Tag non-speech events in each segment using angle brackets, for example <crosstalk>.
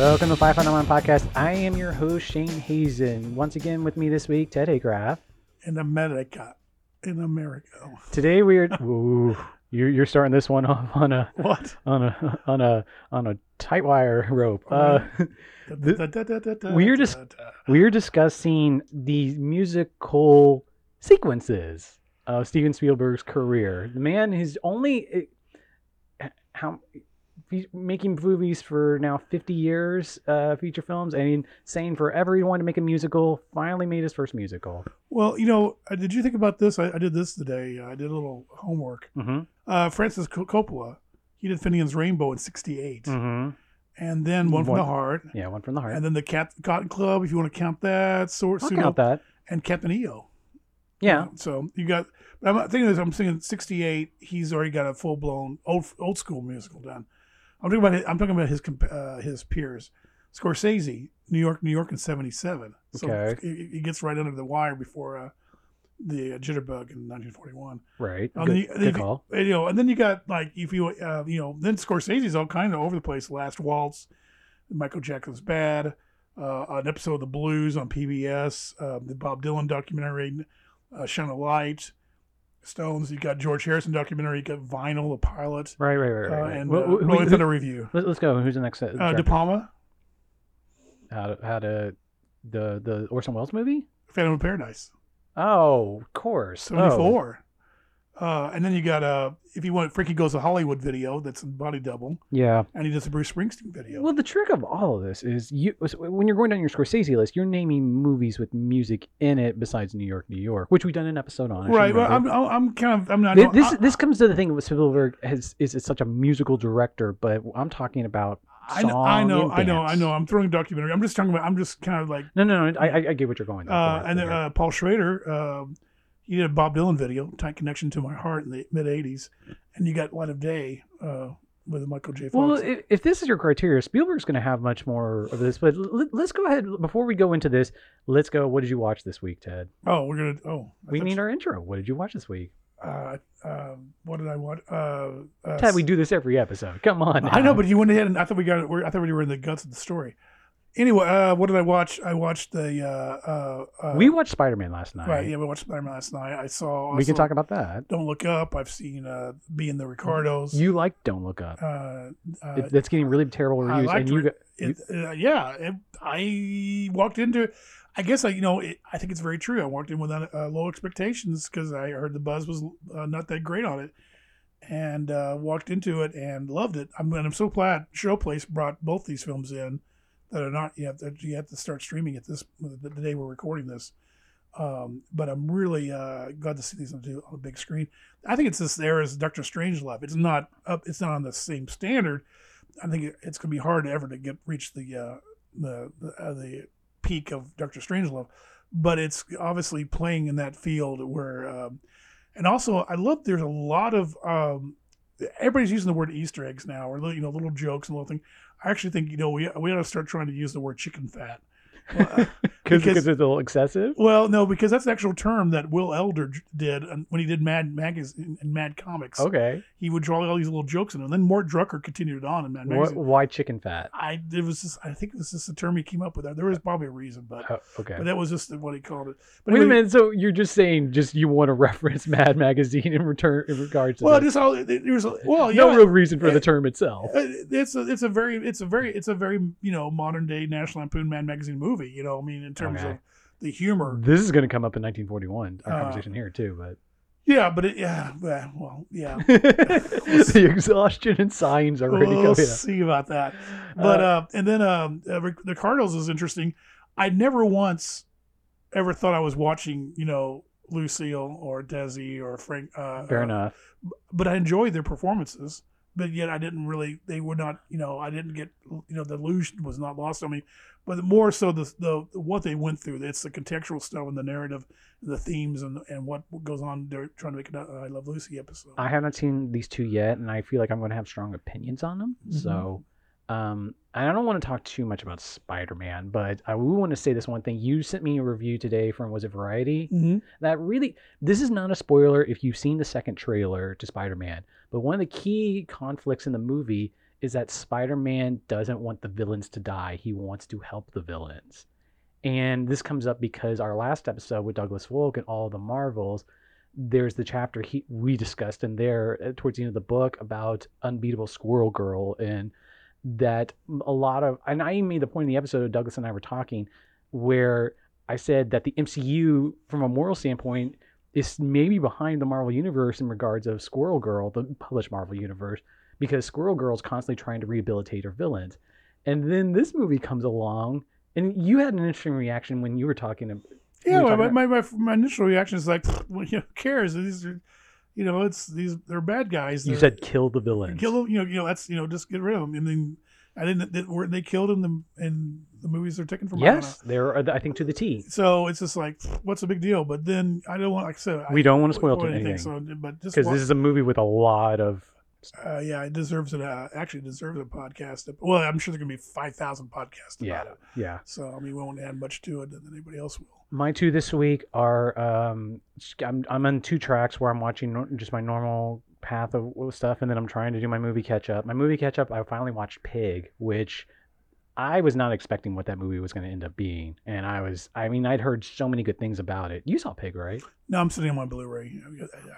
Welcome to Five Hundred One Podcast. I am your host Shane Hazen. Once again with me this week, Ted Agraff. in America. In America. Today we are. <laughs> Ooh, you're you're starting this one off on a What? on a on a on a tight wire rope. Uh, we are just- we are discussing the musical sequences of Steven Spielberg's career. The man is only how he's making movies for now 50 years, uh, feature films, and saying forever he wanted to make a musical. Finally made his first musical. Well, you know, uh, did you think about this? I, I did this today. I did a little homework. Mm-hmm. Uh, Francis Co- Coppola, he did Finian's Rainbow in '68, Mm-hmm. and then One from One- the Heart, Yeah, one from the heart. and then the Cat Cotton Club, if you want to count that. Sort I'll count that. and Captain EO. Yeah. So you got. I'm thinking. This, I'm thinking '68. He's already got a full blown old old school musical done. I'm talking about. His, I'm talking about his uh, his peers. Scorsese, New York, New York in '77. So Okay. he, he gets right under the wire before uh, the uh, Jitterbug in 1941. Right. Um, good the- good the- call. And, you know, and then you got like if you uh, you know then Scorsese's all kind of over the place. Last Waltz, Michael Jackson's Bad, uh, an episode of The Blues on PBS, uh, the Bob Dylan documentary, uh, Shine a Light, Stones. You got George Harrison documentary. You got Vinyl, the pilot, Right, right, right, uh, right. right. and Wh- uh, wh- who- Rolling Thunder Revue. let- let's go. Who's the next? Uh, Uh, De? Palma, how to how to the the Orson Welles movie? Phantom of Paradise, Oh, of course. seventy Oh, four. Uh, and then you got uh, if you want, Frankie Goes to Hollywood video. That's a body double, yeah. and he does a Bruce Springsteen video. Well, the trick of all of this is you when you're going down your Scorsese list, you're naming movies with music in it besides New York, New York, which we've done an episode on. I right. Well. I'm, I'm kind of I'm not. Thi- this I, this comes to the thing with Spielberg has is, is such a musical director, but I'm talking about I know, I know, I know, I know. I'm throwing a documentary. I'm just talking about. I'm just kind of like, No, no, no. I, I, get what you're going. Uh, and then uh, Paul Schrader. Uh, he did a Bob Dylan video, "Tight Connection to My Heart" in the mid '80s, and you got "Light of Day" uh, with Michael J. Fox. Well, if, if this is your criteria, Spielberg's going to have much more of this. But l- let's go ahead before we go into this. Let's go. What did you watch this week, Ted? oh, we're gonna. Oh, I We need you- our intro. What did you watch this week, Uh, um, what did I want? Uh, uh, Ted? We do this every episode. Come on. I know, but you went ahead and I thought we got it. I thought we were in the guts of the story. Anyway, uh, what did I watch? I watched the. Uh, uh, uh, we watched Spider Man last night. right. Yeah, we watched Spider-Man last night. I saw. we can talk about that. Don't Look Up. I've seen uh, Being the Ricardos. You like Don't Look Up. uh, uh, It, that's getting really terrible reviews, and you it. got it, yeah, I walked into. I guess I, you know, I think it's very true. I walked in with uh, low expectations because I heard the buzz was uh, not that great on it, and uh, walked into it and loved it. I'm, and I'm so glad Showplace brought both these films in that are not. Have to, you have to start streaming it this the, day we're recording this. Um, but I'm really uh, glad to see these on, on a big screen. I think it's this there as Doctor Strangelove. It's not up. It's not on the same standard. I think it- it's going to be hard ever to get reach the uh, the the, uh, the peak of Doctor Strangelove, but it's obviously playing in that field where, um, and also I love there's a lot of um, everybody's using the word Easter eggs now, or you know little jokes and little thing. I actually think you know we we ought to start trying to use the word chicken fat. <laughs> Well, because because- it's a little excessive. well, no, because that's the actual term that Will Elder did when he did Mad Magazine and Mad Comics. Okay. He would draw all these little jokes in, it. and then Mort Drucker continued it on in Mad Magazine. why chicken fat? I it was just I think this is the term he came up with. There was probably a reason, but Oh, okay. but that was just what he called it. But Wait a minute. So you're just saying just you want to <laughs> reference Mad Magazine in return in regards to Well, this. just all there's a, well, no yeah, real reason for the Uh, term itself. uh, It's a it's a very it's a very it's a very you know modern day National Lampoon Mad Magazine movie. You know, I mean in terms Okay. of the humor. This is going to come up in 1941. Our Uh, conversation here too, but Yeah, but it, yeah, well, well, yeah. <laughs> the exhaustion and signs sighings already we'll coming see about that. But uh, and then um, uh, the Ricardos is interesting. I never once ever thought I was watching, you know, Lucille or Desi or Frank. Uh, Fair uh, enough. But I enjoyed their performances. But yet I didn't really. They were not. You know, I didn't get. You know, the illusion was not lost on me. But more so the the what they went through. It's the contextual stuff and the narrative, the themes and and what goes on. They're trying to make an I Love Lucy episode. I have not seen these two yet, and I feel like I'm going to have strong opinions on them. Mhm. So, um, I don't want to talk too much about Spider-Man, but I will want to say this one thing. You sent me a review today from was it Variety? mm-hmm. that really this is not a spoiler if you've seen the second trailer to spider-man but one of the key conflicts in the movie is that Spider-Man doesn't want the villains to die. He wants to help the villains. And this comes up because our last episode with Douglas Wolk and all the Marvels, there's the chapter he, we discussed in there uh, towards the end of the book about Unbeatable Squirrel Girl and that a lot of and I made the point in the episode Douglas and I were talking where I said that the MCU from a moral standpoint is maybe behind the Marvel universe in regards of Squirrel Girl, the published Marvel universe, because Squirrel Girl is constantly trying to rehabilitate her villains. And then this movie comes along and you had an interesting reaction when you were talking to. yeah, my, my, my, my initial reaction is like, <laughs> well, you know, who cares? These are, you know, it's these they're bad guys. They're, you said kill the villains. Kill them. You know, you know that's you know just get rid of them. And then I didn't. They, were they killed in the in the movies they're taken from? Yes, they're I think to the T. So it's just like, what's the big deal? But then I don't want, like I said, we I, don't want to spoil anything. anything. So, but just because this is a movie with a lot of uh, yeah, it deserves it. Uh, actually, deserves a podcast. Well, I'm sure there's gonna be five thousand podcasts about yeah, it. Yeah. So I mean, we won't add much to it than anybody else will. My two this week are um, I'm I'm on two tracks where I'm watching just my normal path of stuff, and then I'm trying to do my movie catch up. My movie catch up, I finally watched Pig, which I was not expecting what that movie was going to end up being, and I was. I mean, I'd heard so many good things about it. You saw Pig, right? No, I'm sitting on my Blu-ray.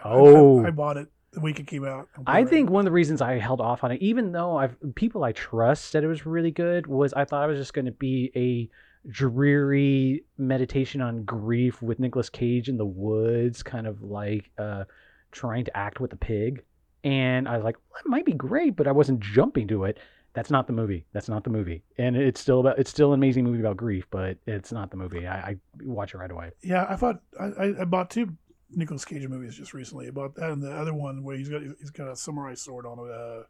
I, oh, I, I bought it the week it came out. I think one of the reasons I held off on it, even though I've people I trust said it was really good, was I thought it was just going to be a dreary meditation on grief with Nicolas Cage in the woods, kind of like uh, trying to act with a pig. And I was like, well, that might be great, but I wasn't jumping to it. That's not the movie. That's not the movie. And it's still about it's still an amazing movie about grief, but it's not the movie. I, I watch it right away. Yeah, I thought I, I bought two Nicolas Cage movies just recently about that, and the other one where he's got he's got a samurai sword on it.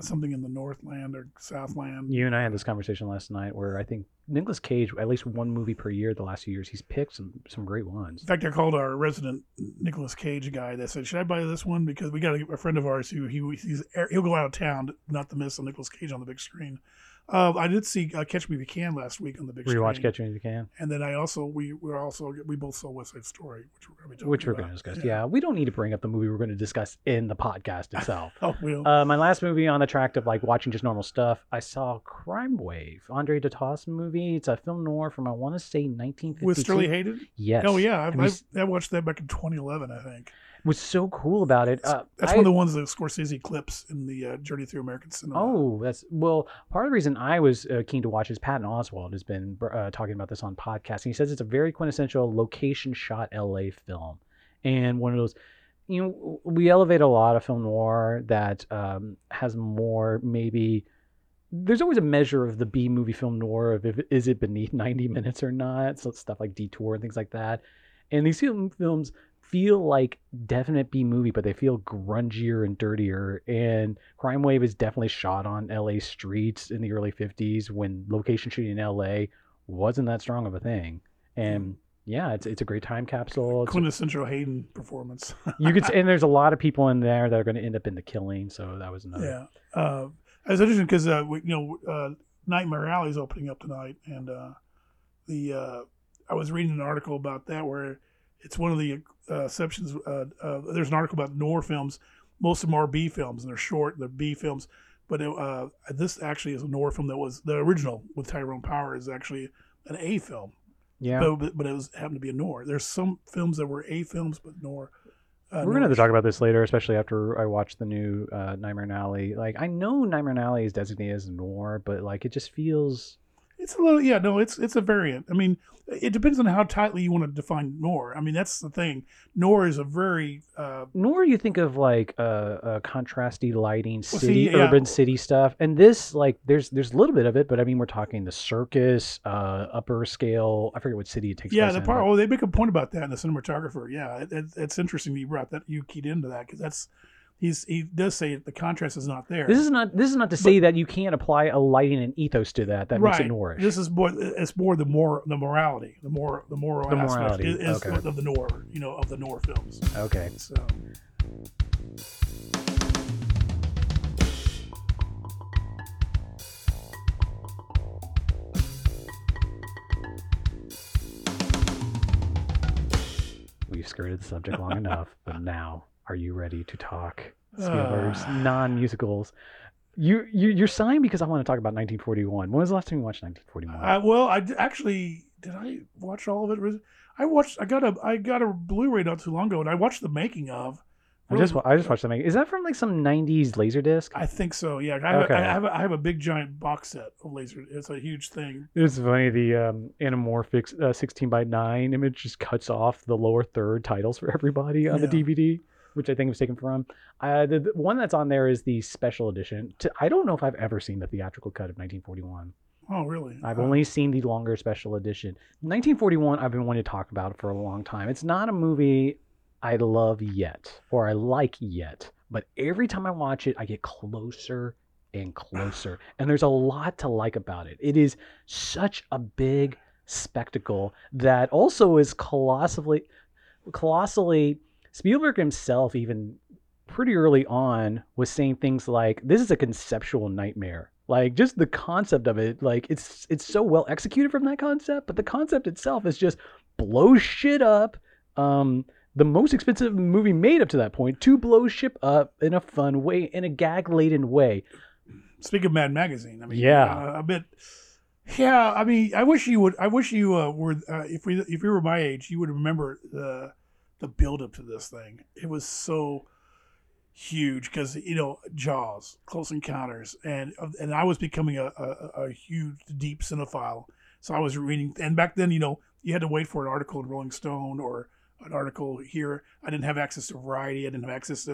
Something in the Northland or Southland. You and I had this conversation last night where I think Nicolas Cage, at least one movie per year the last few years, he's picked some some great ones. In fact, I called our resident Nicolas Cage guy that said, "Should I buy this one?" Because we got a, a friend of ours who he he's he'll go out of town not to miss a Nicolas Cage on the big screen. Uh, I did see uh, Catch Me If You Can last week on the big screen. Rewatch Catch Me If You Can. And then I also we were also we both saw West Side Story, which we're going to be talking which we're going to discuss. Yeah. yeah. we don't need to bring up the movie we're going to discuss in the podcast itself. <laughs> oh, we don't. Uh, my last movie on the track of like watching just normal stuff, I saw Crime Wave, Andre de movie. It's a film noir from I want to say 1952. With Sterling Hayden. Yes. Oh yeah, I, I, I watched that back in 2011, I think was so cool about it. Uh, that's I, one of the ones that Scorsese clips in the uh, Journey Through American Cinema. Oh, that's well. Part of the reason I was uh, keen to watch is Patton Oswalt has been uh, talking about this on podcast. And he says it's a very quintessential location shot LA film, and one of those. You know, we elevate a lot of film noir that um, has more maybe there's always a measure of the B movie film noir of if is it beneath 90 minutes or not. So stuff like Detour and things like that. And these films feel like definite B movie, but they feel grungier and dirtier. And Crime Wave is definitely shot on LA streets in the early 50s when location shooting in LA wasn't that strong of a thing. And yeah, it's it's a great time capsule. It's Quintessential a, Hayden performance. <laughs> you could, <laughs> and there's a lot of people in there that are going to end up in the killing. So that was another. Yeah, uh, it's interesting because uh, you know uh, Nightmare Alley is opening up tonight, and uh, the uh, I was reading an article about that where it's one of the uh, exceptions. Uh, uh, there's an article about noir films. Most of them are B films, and they're short. They're B films. But it, uh, this actually is a noir film that was the original with Tyrone Power is actually an A film. Yeah. But, but it was happened to be a noir. There's some films that were A films, but noir. Uh, We're gonna have to talk about this later, especially after I watch the new uh, Nightmare Alley. Like I know Nightmare Alley is designated as noir, but like it just feels it's a little, yeah, no, it's it's a variant. I mean, it depends on how tightly you want to define noir. I mean, that's the thing. Noir is a very uh, noir. You think of like a uh, uh, contrasty lighting, city, see, urban city stuff, and this like there's there's a little bit of it, but I mean, we're talking the circus, uh, upper scale. I forget what city it takes. Yeah, the in, part. But... Oh, they make a point about that in the cinematographer. Yeah, it, it, it's interesting you brought that you keyed into that because that's he's he does say the contrast is not there. This is not this is not to but, say that you can't apply a lighting and ethos to that that right. makes it noirish. This is more it's more the more the morality, the more the moral the aspect morality. is, okay. of the noir, you know, of the noir films. Okay. So We've skirted the subject long enough, but now <laughs> are you ready to talk Spielberg's uh, non musicals? You you you're sighing because I want to talk about 1941. When was the last time you watched 1941? Uh, well, I d- actually did. I watch all of it. I watched. I got a. I got a Blu-ray not too long ago, and I watched the making of. I just I just watched the making. Is that from like some 90s laser disc? I think so. Yeah, I have, Okay. a, I have, a, I have a big giant box set of laser. It's a huge thing. It's funny the um, anamorphic uh, 16 by 9 image just cuts off the lower third titles for everybody on the DVD, which I think was taken from. Uh, the, the one that's on there is the special edition. To, I don't know if I've ever seen the theatrical cut of 1941. Oh, really? I've Uh, only seen the longer special edition. 1941, I've been wanting to talk about for a long time. It's not a movie I love yet or I like yet, but every time I watch it, I get closer and closer. And there's a lot to like about it. It is such a big spectacle that also is colossally, colossally. Spielberg himself, even pretty early on, was saying things like, "This is a conceptual nightmare." Like just the concept of it, like it's it's so well executed from that concept, but the concept itself is just blow shit up. Um, the most expensive movie made up to that point to blow ship up in a fun way, in a gag laden way. Speak of Mad Magazine, I mean, Yeah. uh, a bit. Yeah, I mean, I wish you would. I wish you uh, were. Uh, if we, if you were my age, you would remember the the buildup to this thing. It was so huge because you know Jaws, Close Encounters, and and I was becoming a, a, a huge deep cinephile. So I was reading, and back then, you know, you had to wait for an article in Rolling Stone or an article here. I didn't have access to Variety. I didn't have access to,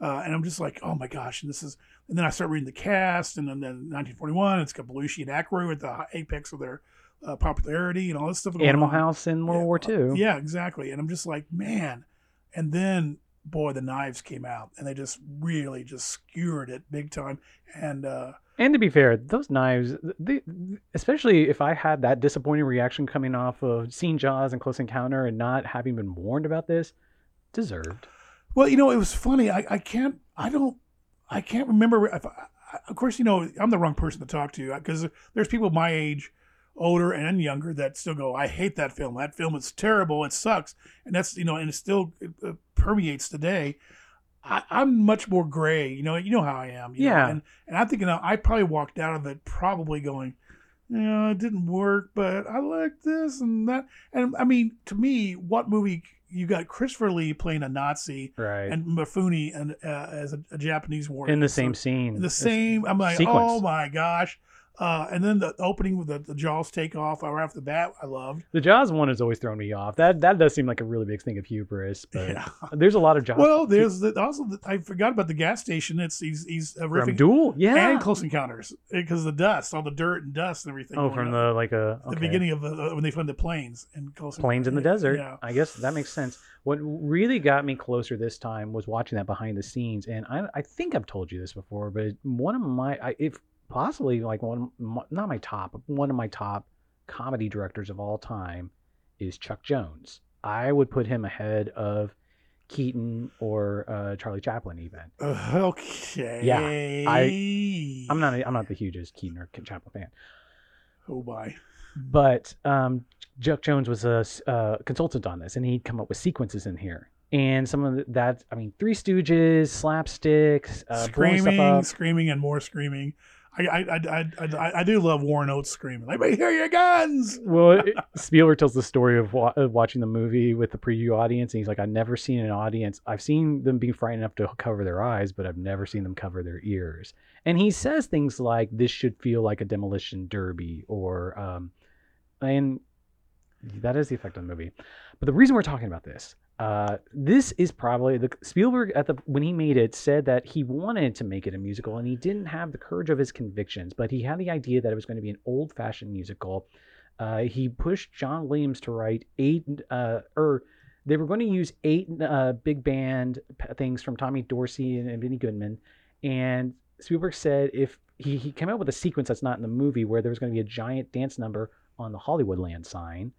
uh, and I'm just like, oh my gosh, and this is. And then I start reading the cast, and then, then 1941, it's got Belushi and Aykroyd with the apex of their uh, popularity and all this stuff. Animal on. House in World Yeah, War uh, II. Yeah, exactly. And I'm just like, man. And then, boy, the knives came out, and they just really just skewered it big time. And uh, And to be fair, those knives, they, especially if I had that disappointing reaction coming off of seeing Jaws and Close Encounter and not having been warned about this, deserved. well, you know, it was funny. I, I can't. I don't. I can't remember. If I- of course, you know, I'm the wrong person to talk to because there's people my age, older and younger, that still go, "I hate that film. That film is terrible. It sucks." And that's you know, and it still uh, permeates today. I, I'm much more gray. You know, you know how I am. you know, Yeah. and and I'm thinking, I probably walked out of it probably going, you know, it didn't work, but I like this and that. And I mean, to me, what movie you got Christopher Lee playing a Nazi Right. and Mifune and uh, as a, a Japanese warrior in the So- same scene. in the same. I'm like, sequence. oh my gosh. Uh, and then the opening with the, the jaws take off right after that, I loved. The Jaws one has always thrown me off. That that does seem like a really big thing of hubris, <laughs> but Yeah. there's a lot of Jaws. Well, there's the, also the, I forgot about the gas station. It's he's he's uh, from Duel, yeah. and Close Encounters because the dust, all the dirt and dust and everything. oh, from on. the like a the beginning of uh, when they found the planes and Close planes in the desert. Yeah. I guess that makes sense. What really got me closer this time was watching that behind the scenes, and I, I think I've told you this before, but one of my, I, if possibly like one not my top, one of my top comedy directors of all time is Chuck Jones. I would put him ahead of Keaton or uh, Charlie Chaplin, even. Okay. Yeah, I I'm not, a, I'm not the hugest Keaton or Chaplin fan. Oh my. but um, Chuck Jones was a uh, consultant on this, and he'd come up with sequences in here. And some of that, I mean, Three Stooges, slapsticks, uh, screaming, up. screaming, and more screaming. I I, I, I, I, do love Warren Oates screaming. Like, hear your guns. <laughs> Well, it, Spielberg tells the story of, wa- of watching the movie with the preview audience, and he's like, "I've never seen an audience. I've seen them be frightened enough to cover their eyes, but I've never seen them cover their ears." And he says things like, "This should feel like a demolition derby," or, um, and that is the effect on the movie. But the reason we're talking about this, uh, this is probably the Spielberg at the when he made it said that he wanted to make it a musical and he didn't have the courage of his convictions, but he had the idea that it was going to be an old-fashioned musical. Uh, he pushed John Williams to write eight, uh, or they were going to use eight uh, big band things from Tommy Dorsey and, and Benny Goodman, and Spielberg said if he, he came up with a sequence that's not in the movie where there was going to be a giant dance number on the Hollywoodland sign,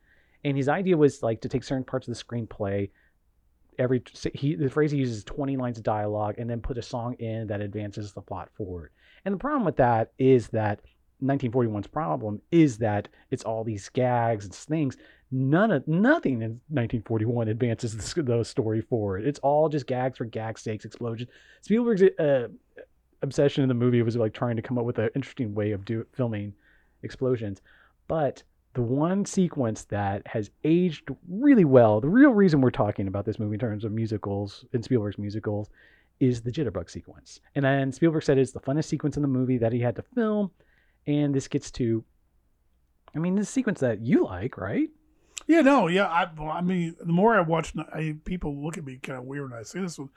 and his idea was like to take certain parts of the screenplay. Every he the phrase he uses is 20 lines of dialogue and then put a song in that advances the plot forward. And the problem with that is that 1941's problem is that it's all these gags and things. None of nothing in 1941 advances the, the story forward. It's all just gags for gag's sakes, explosions. Spielberg's uh, obsession in the movie was like trying to come up with an interesting way of do filming explosions. But the one sequence that has aged really well, the real reason we're talking about this movie in terms of musicals in Spielberg's musicals, is the jitterbug sequence. And then Spielberg said it's the funnest sequence in the movie that he had to film. And this gets to, I mean, this sequence that you like, right? Yeah, no, yeah. I, I mean, the more I watch, I, people look at me kind of weird when I say this one.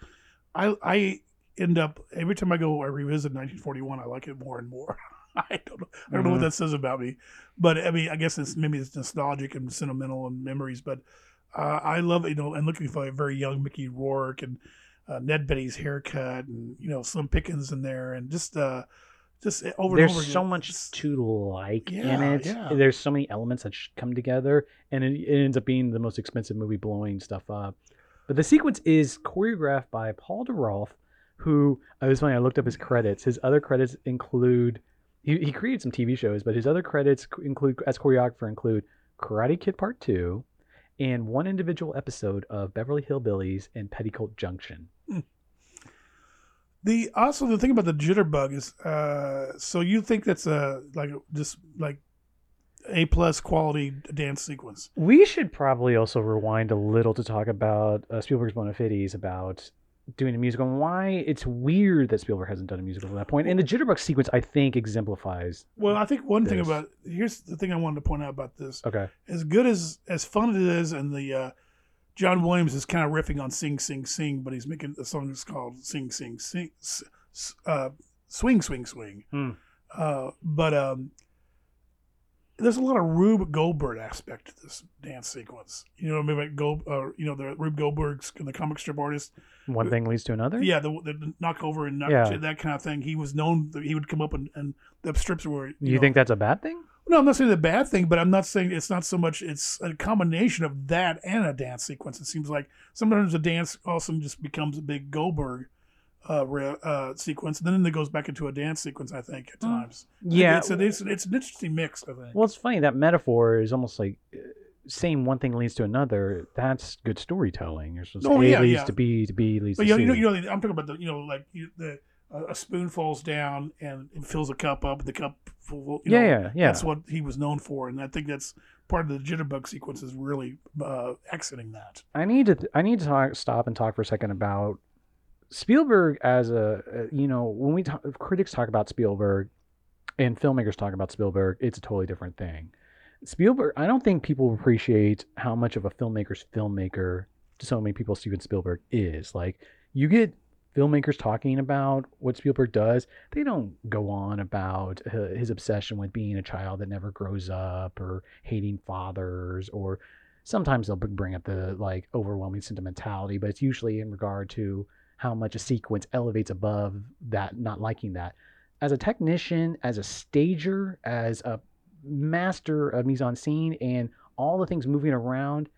I, I end up every time I go, I revisit 1941. I like it more and more. <laughs> <laughs> I don't know. I don't mm-hmm. know what mm-hmm. that says about me, but I mean, I guess it's maybe it's nostalgic and sentimental and memories. But uh, I love you know, and looking for a very young Mickey Rourke and uh, Ned Beatty's haircut, and you know, Slim Pickens in there, and just uh, just over. There's over so much to like yeah, in it. Yeah. There's so many elements that come together, and it, it ends up being the most expensive movie, blowing stuff up. But the sequence is choreographed by Paul de who uh, it was funny. I looked up his credits. His other credits include he, he created some TV shows, but his other credits include as choreographer include Karate Kid Part Two, and one individual episode of Beverly Hillbillies and Petticoat Junction. Hmm. The also the thing about the jitterbug is, uh, so you think that's a like just like a plus quality dance sequence. We should probably also rewind a little to talk about uh, Spielberg's bona fides about doing a musical and why it's weird that Spielberg hasn't done a musical at that point. And the jitterbug sequence, I think, exemplifies. Well, I think one this. thing about here's the thing I wanted to point out about this. Okay. As good as as fun as it is, and the uh, John Williams is kind of riffing on "Sing Sing Sing," but he's making a song that's called "Sing Sing Sing," uh, "Swing Swing Swing." Hmm. Uh, but um, there's a lot of Rube Goldberg aspect to this dance sequence. You know, what I mean, like Gold, uh, you know, the Rube Goldberg's the comic strip artist. One thing leads to another. Yeah, the, the knock over and knock, yeah. that kind of thing. He was known that he would come up and, and the strips were. You, you know, think that's a bad thing? No, I'm not saying the bad thing, but I'm not saying it's not so much. It's a combination of that and a dance sequence. It seems like sometimes a dance also just becomes a big Goldberg uh, uh, sequence, and then it goes back into a dance sequence. I think at mm. times. Yeah, it's, a, it's, it's an interesting mix. I think. Well, it's funny that metaphor is almost like uh, saying one thing leads to another. That's good storytelling. It's just oh, A yeah, leads yeah. to B, to B leads but to you C. You know, you know, I'm talking about the you know like you, the a spoon falls down and it fills a cup up. The cup, full, yeah, know, yeah, yeah. That's what he was known for, and I think that's part of the jitterbug sequence is really uh, exiting that. I need to I need to talk, stop and talk for a second about Spielberg as a uh, you know when we talk, critics talk about Spielberg and filmmakers talk about Spielberg, it's a totally different thing. Spielberg, I don't think people appreciate how much of a filmmaker's filmmaker to so many people Steven Spielberg is. Like you get filmmakers talking about what Spielberg does, they don't go on about his obsession with being a child that never grows up or hating fathers or sometimes they'll bring up the like overwhelming sentimentality, but it's usually in regard to how much a sequence elevates above that, not liking that. As a technician, as a stager, as a master of mise en scene, and all the things moving around,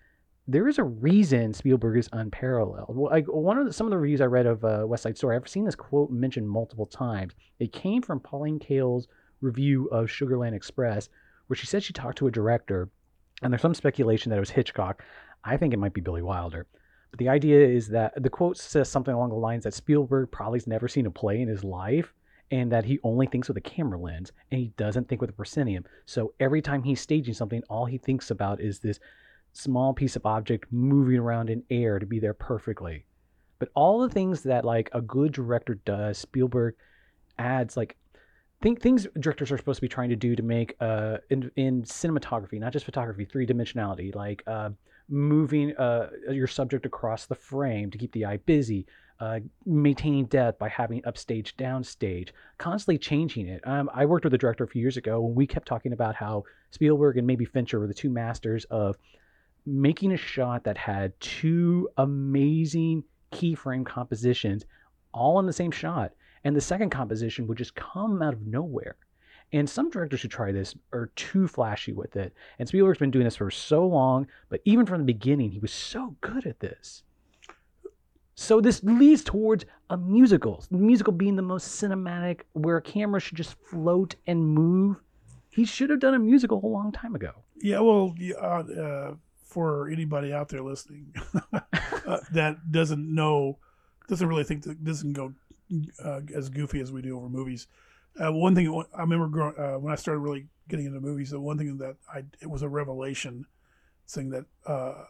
there is a reason Spielberg is unparalleled. Well, like one of the, some of the reviews I read of uh, West Side Story, I've seen this quote mentioned multiple times. It came from Pauline Kael's review of Sugarland Express, where she said she talked to a director, and there's some speculation that it was Hitchcock. I think it might be Billy Wilder. The idea is that the quote says something along the lines that Spielberg probably's never seen a play in his life and that he only thinks with a camera lens and he doesn't think with a proscenium. So every time he's staging something, all he thinks about is this small piece of object moving around in air to be there perfectly. But all the things that like a good director does, Spielberg adds like think things directors are supposed to be trying to do to make uh in, in cinematography, not just photography, three dimensionality, like uh moving uh, your subject across the frame to keep the eye busy, uh, maintaining depth by having upstage, downstage, constantly changing it. Um, I worked with a director a few years ago and we kept talking about how Spielberg and maybe Fincher were the two masters of making a shot that had two amazing keyframe compositions all in the same shot. And the second composition would just come out of nowhere. And some directors who try this are too flashy with it. And Spielberg's been doing this for so long, but even from the beginning, he was so good at this. So this leads towards a musical. The musical being the most cinematic, where a camera should just float and move. He should have done a musical a long time ago. Yeah, well, uh, uh, for anybody out there listening <laughs> uh, that doesn't know, doesn't really think that doesn't go uh, as goofy as we do over movies. Uh, one thing I remember growing, uh, when I started really getting into movies, the one thing that I it was a revelation, saying that uh,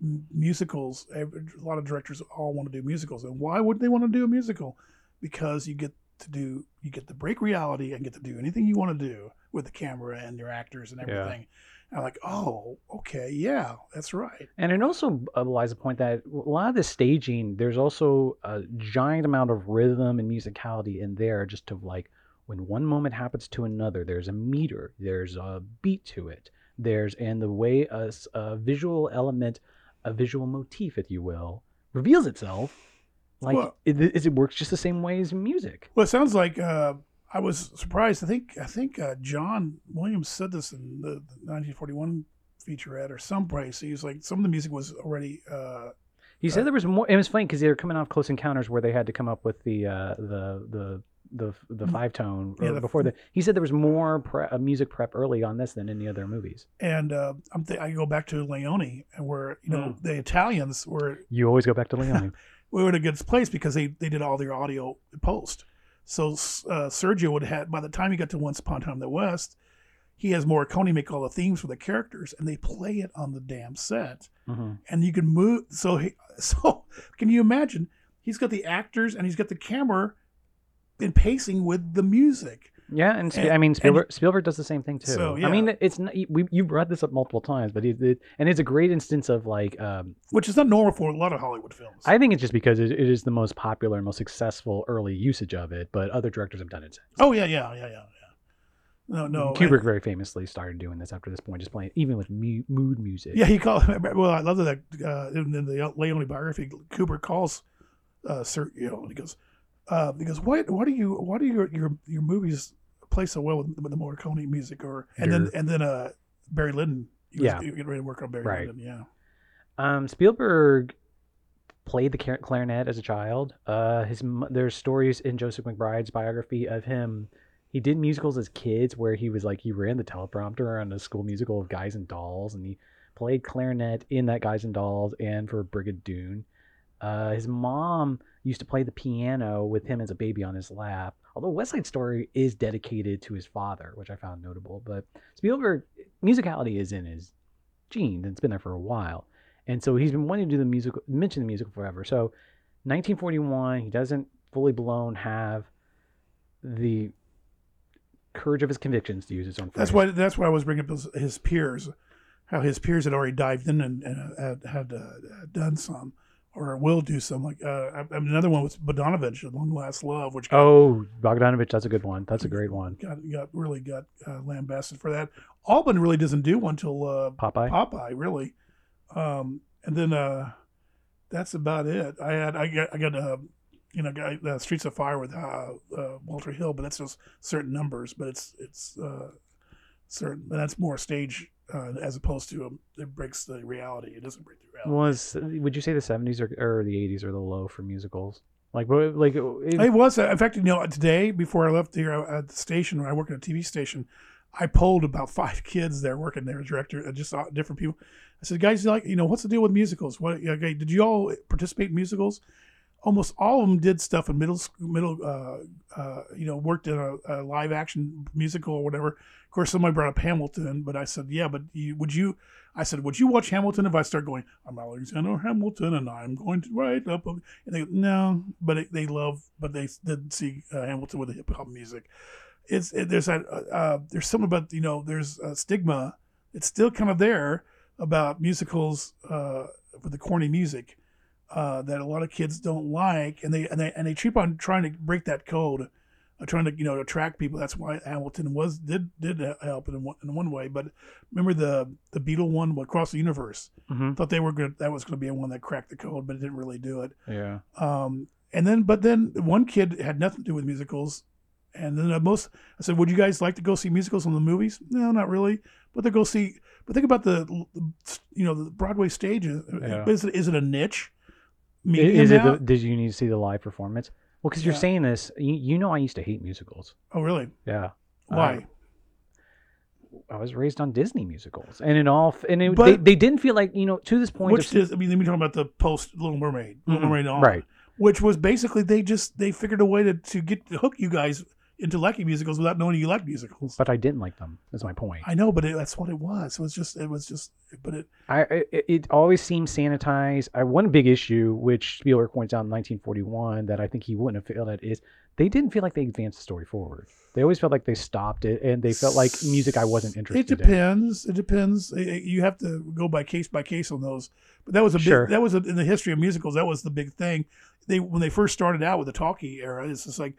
musicals. A lot of directors all want to do musicals, and why would they want to do a musical? Because you get to do you get to break reality and get to do anything you want to do with the camera and your actors and everything. Yeah. I'm like, oh, okay, yeah, that's right. And it also belies the point that a lot of the staging, there's also a giant amount of rhythm and musicality in there, just to like when one moment happens to another, there's a meter, there's a beat to it, there's and the way a, a visual element, a visual motif, if you will, reveals itself. Like well, it, it, it works just the same way as music. Well, it sounds like uh, I was surprised. I think I think uh, John Williams said this in the, the 1941 featurette or some place. He was like, some of the music was already. Uh, he said uh, there was more. It was funny because they were coming off Close Encounters, where they had to come up with the uh, the the the the mm. five tone yeah, the, before the. He said there was more pre- uh, music prep early on this than any other movies. And uh, I'm th- I go back to Leone, and where you know mm. the Italians were. You always go back to Leone. <laughs> we were in a good place because they they did all their audio post. So uh, Sergio would have, by the time he got to Once Upon a Time in the West, he has Morricone make all the themes for the characters, and they play it on the damn set. Mm-hmm. And you can move. So, he, <laughs> so can you imagine? He's got the actors and he's got the camera in pacing with the music. Yeah, and, and I mean Spielberg, and, Spielberg does the same thing too. So, yeah. I mean, it's not, we you brought this up multiple times, but it, it, and it's a great instance of like, um, which is not normal for a lot of Hollywood films. I think it's just because it, it is the most popular, and most successful early usage of it, but other directors have done it since. Oh yeah, yeah, yeah, yeah, yeah. No, no. Kubrick I, very famously started doing this after this point, just playing even with mu- mood music. Yeah, he called. <laughs> Well, I love that uh, in, in the Leone biography, Kubrick calls uh, Sir, you know, he goes, uh, he goes, "What? What are you? What are your your your movies play so well with, with the Morricone music, or and then and then uh Barry Lyndon. He yeah, getting ready to work on Barry right. Lyndon. Yeah. Um, Spielberg played the clarinet as a child. Uh, his there's stories in Joseph McBride's biography of him. He did musicals as kids where he was like he ran the teleprompter on a school musical of Guys and Dolls, and he played clarinet in that Guys and Dolls and for Brigadoon. Uh, his mom used to play the piano with him as a baby on his lap. Although West Side Story is dedicated to his father, which I found notable, but Spielberg musicality is in his genes and it's been there for a while. And so he's been wanting to do the musical, mention the musical forever. So 1941, he doesn't fully blown have the courage of his convictions to use his own. Phrase. That's why. That's why I was bringing up his, his peers, how his peers had already dived in and, and had, had uh, done some or will do some like uh, I, I mean, another one was Bogdanovich, "Long Last Love," which got, oh Bogdanovich, that's a good one. That's a great one. Got got really got uh, lambasted for that. Altman really doesn't do one till uh, Popeye. Popeye, really, um, and then uh, that's about it. I had I got I got uh, you know got, uh, Streets of Fire with uh, uh, Walter Hill, but that's just certain numbers. But it's it's uh, certain. That's more stage uh, as opposed to um, it breaks the reality. It doesn't break the reality. Was would you say the seventies or, or the eighties are the low for musicals? Like, like it, it was. In fact, you know, today before I left here at the station, where I work at a TV station, I polled about <laughs> five kids there working there, director, uh, just different people. I said, guys, like, you know, what's the deal with musicals? What, okay, did you all participate in musicals? Almost all of them did stuff in middle school, middle, uh, uh, you know, worked in a, a, live action musical or whatever. Of course, somebody brought up Hamilton, but I said, yeah, but you, would you? I said, would you watch Hamilton if I start going, I'm Alexander Hamilton and I'm going to write up? And they go, no, but it, they love, but they didn't see uh, Hamilton with the hip hop music. It's it, there's a uh, uh, there's something about you know there's a stigma. It's still kind of there about musicals uh, with the corny music uh, that a lot of kids don't like, and they and they and they keep on trying to break that code, uh, trying to you know attract people. That's why Hamilton was did did help in one, in one way. But remember the the Beatle one, Across the Universe. Mm-hmm. Thought they were good. That was going to be a one that cracked the code, but it didn't really do it. Yeah. Um, and then but then one kid had nothing to do with musicals. And then uh, most, I said, would you guys like to go see musicals in the movies? No, not really. But they go see. But think about the, you know, the Broadway stage. Yeah. Is, it, is it a niche? Is it? The, did you need to see the live performance? Well, because you're saying this, you, you know, I used to hate musicals. Oh, really? Yeah. Why? I was raised on Disney musicals, and in all, and it, they, they didn't feel like you know to this point. Which is, I mean, we're talking about the post Little Mermaid, Little. Mermaid, on. right? which was basically they just they figured a way to, to get to hook you guys into liking musicals without knowing you like musicals. But I didn't like them. Is my point. I know, but it, that's what it was. It was just it was just. But it. I it, it always seemed sanitized. I one big issue which Spielberg points out in 1941 that I think he wouldn't have failed at is they didn't feel like they advanced the story forward. They always felt like they stopped it, and they felt like music I wasn't interested. It depends. In. It depends. You have to go by case by case on those. But that was a big. Sure. That was a, in the history of musicals. That was the big thing. They when they first started out with the talkie era, it's just like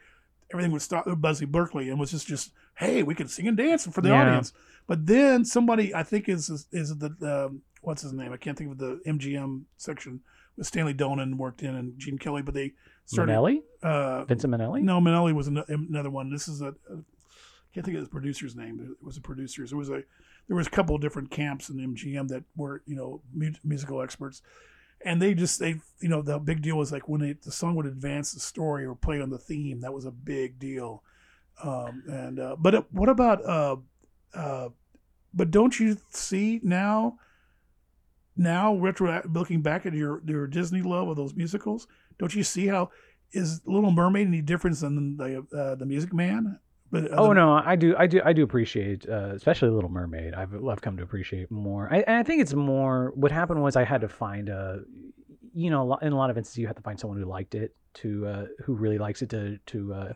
everything would start with Busby Berkeley and was just just hey, we can sing and dance for the Yeah. audience. But then somebody, I think is is, is the um, what's his name? I can't think of the MGM section with Stanley Donen worked in and Gene Kelly, but they started. Minnelli, Uh, Vincent Minnelli. no, Manelli was ano- another one. This is a, a I can't think of the producer's name. It was a producer. There was a there was a couple of different camps in MGM that were you know mu- musical experts, and they just they you know the big deal was like when it, the song would advance the story or play on the theme. That was a big deal. Um, and uh, but uh, what about uh, uh, but don't you see now? Now, retro looking back at your your Disney love of those musicals, don't you see how is Little Mermaid any different than the uh, the Music Man? But Oh no, I do, I do, I do appreciate, uh, especially Little Mermaid. I've, I've come to appreciate more. I, and I think it's more. What happened was I had to find a, you know, in a lot of instances you have to find someone who liked it, to uh, who really likes it to to uh,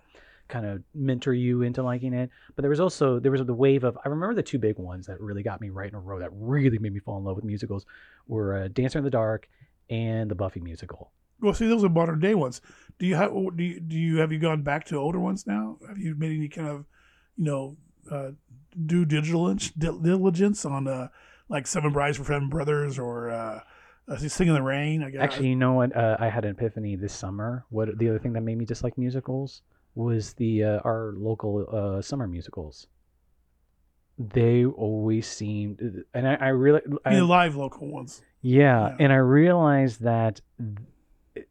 kind of mentor you into liking it. But there was also there was the wave of I remember the two big ones that really got me right in a row that really made me fall in love with musicals were uh, Dancer in the Dark and the Buffy musical. Well, see, those are modern day ones. Do you have do you, do you have you gone back to older ones now? Have you made any kind of, you know, uh, due diligence diligence on uh, like Seven Brides for Seven Brothers or uh, uh, Sing in the Rain? I guess. Actually, you know what? Uh, I had an epiphany this summer. What the other thing that made me dislike musicals was the uh, our local uh, summer musicals. They always seemed, and I, I really, I, the live local ones. yeah, Yeah. and I realized that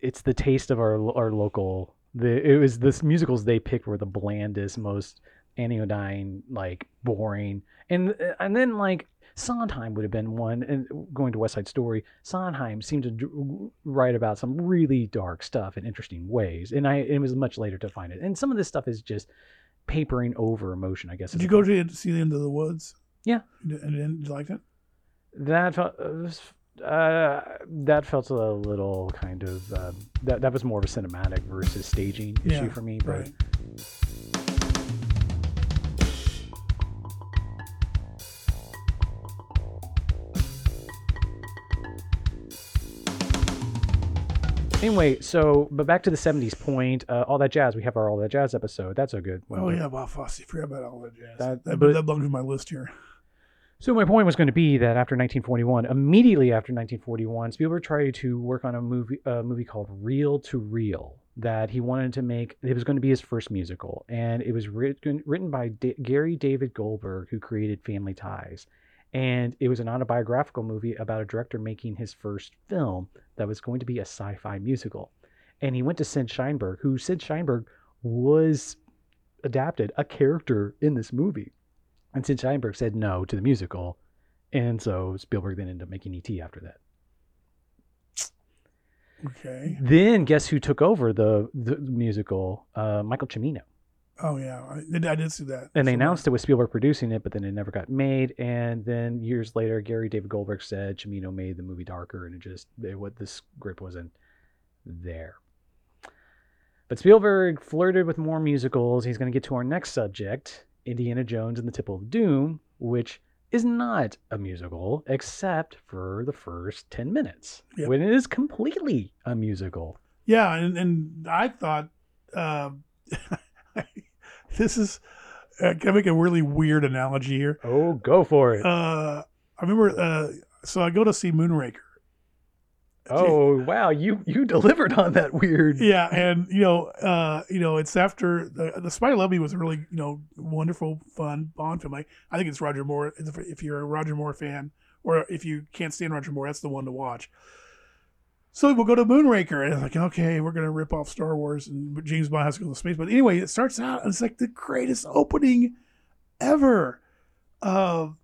it's the taste of our our local. The it was this musicals they picked were the blandest, most anodyne, like boring, and uh, and then like Sondheim would have been one. And going to West Side Story, Sondheim seemed to d- write about some really dark stuff in interesting ways, and I it was much later to find it. And some of this stuff is just papering over emotion, I guess. Did you go to see the End of the Woods? Yeah. And, and, and you liked it? That felt uh, that felt a little kind of um, that that was more of a cinematic versus staging Yeah, issue for me. But Right. anyway, so but back to the '70s point, uh, all that jazz. We have our all that jazz episode. That's a good one. Oh yeah, wow, Fosse. Forgot about all that jazz. That- That, but- that belongs to my list here. So my point was going to be that after 1941, immediately after 1941, Spielberg tried to work on a movie, a movie called Reel to Reel that he wanted to make. It was going to be his first musical, and it was written written by Da- Gary David Goldberg, who created Family Ties, and it was an autobiographical movie about a director making his first film that was going to be a sci-fi musical, and he went to Sid Sheinberg, who Sid Sheinberg was adapted a character in this movie. And Sid Sheinberg said no to the musical, and so Spielberg then ended up making E.T. after that. Okay. Then guess who took over the the musical? Uh, Michael Cimino. Oh yeah, I, I did see that. And they So, announced it was Spielberg producing it, but then it never got made. And then years later, Gary David Goldberg said Cimino made the movie darker, and it just it, what the script wasn't there. But Spielberg flirted with more musicals. He's going to get to our next subject, Indiana Jones and the Temple of Doom, which is not a musical except for the first 10 minutes, Yep. when it is completely a musical. Yeah, and, and I thought uh, <laughs> this is. Uh, can I make a really weird analogy here? Oh, go for it. Uh, I remember. Uh, so I go to see Moonraker. Oh, wow. You you delivered on that weird. Yeah, and you know, uh, you know, it's after the the Spy Love Me was a really you know wonderful, fun Bond film. I, I think it's Roger Moore. If if you're a Roger Moore fan, or if you can't stand Roger Moore, that's the one to watch. So we'll go to Moonraker, and it's like, okay, we're gonna rip off Star Wars, and James Bond has to go to space. But anyway, it starts out, and it's like the greatest opening ever of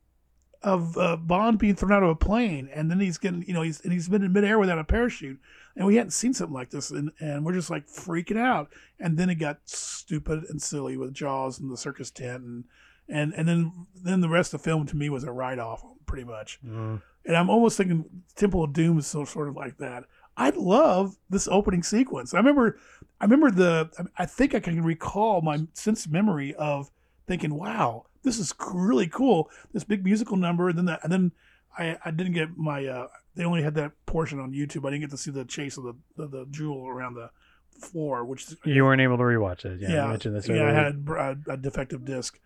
of uh, Bond being thrown out of a plane, and then he's getting, you know, he's and he's been in midair without a parachute, and we hadn't seen something like this, and, and we're just like freaking out. And then it got stupid and silly with Jaws and the circus tent, and and and then then the rest of the film to me was a write off, pretty much. Mm. And I'm almost thinking Temple of Doom is so sort of like that. I love this opening sequence. I remember, I remember the. I think I can recall my sense memory of thinking, "Wow, this is really cool." This big musical number, and then that, and then I, I didn't get my. Uh, they only had that portion on YouTube. I didn't get to see the chase of the the, the jewel around the floor, which you weren't able to rewatch it. Yeah, yeah, you mentioned this yeah I had a, a defective disc.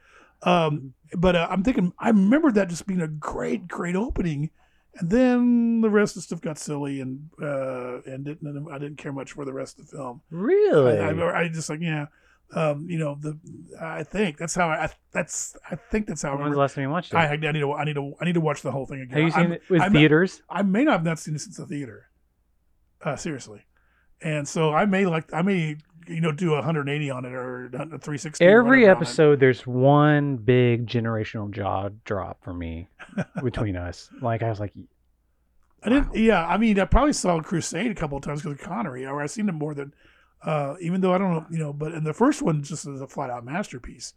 Um, but uh, I'm thinking, I remember that just being a great, great opening, and then the rest of the stuff got silly, and uh, and didn't, I didn't care much for the rest of the film. Really? I, I, I just like, yeah, um, you know, the I think that's how I, that's I think that's how I When was the remember. last time you watched it? I, I need to I need to I need to watch the whole thing again. have you seen I'm- it with I'm- theaters? I may not have not seen it since the theater. Uh, seriously. And so I may like I may you know do a 180 on it or a 360. Every whatever on it. episode, there's one big generational jaw drop for me <laughs> between us. Like I was like, I didn't. Yeah, I mean, I probably saw Crusade a couple of times because of Connery, or I've seen it more than. Uh, even though I don't know, you know, but in the first one, just as a flat out masterpiece.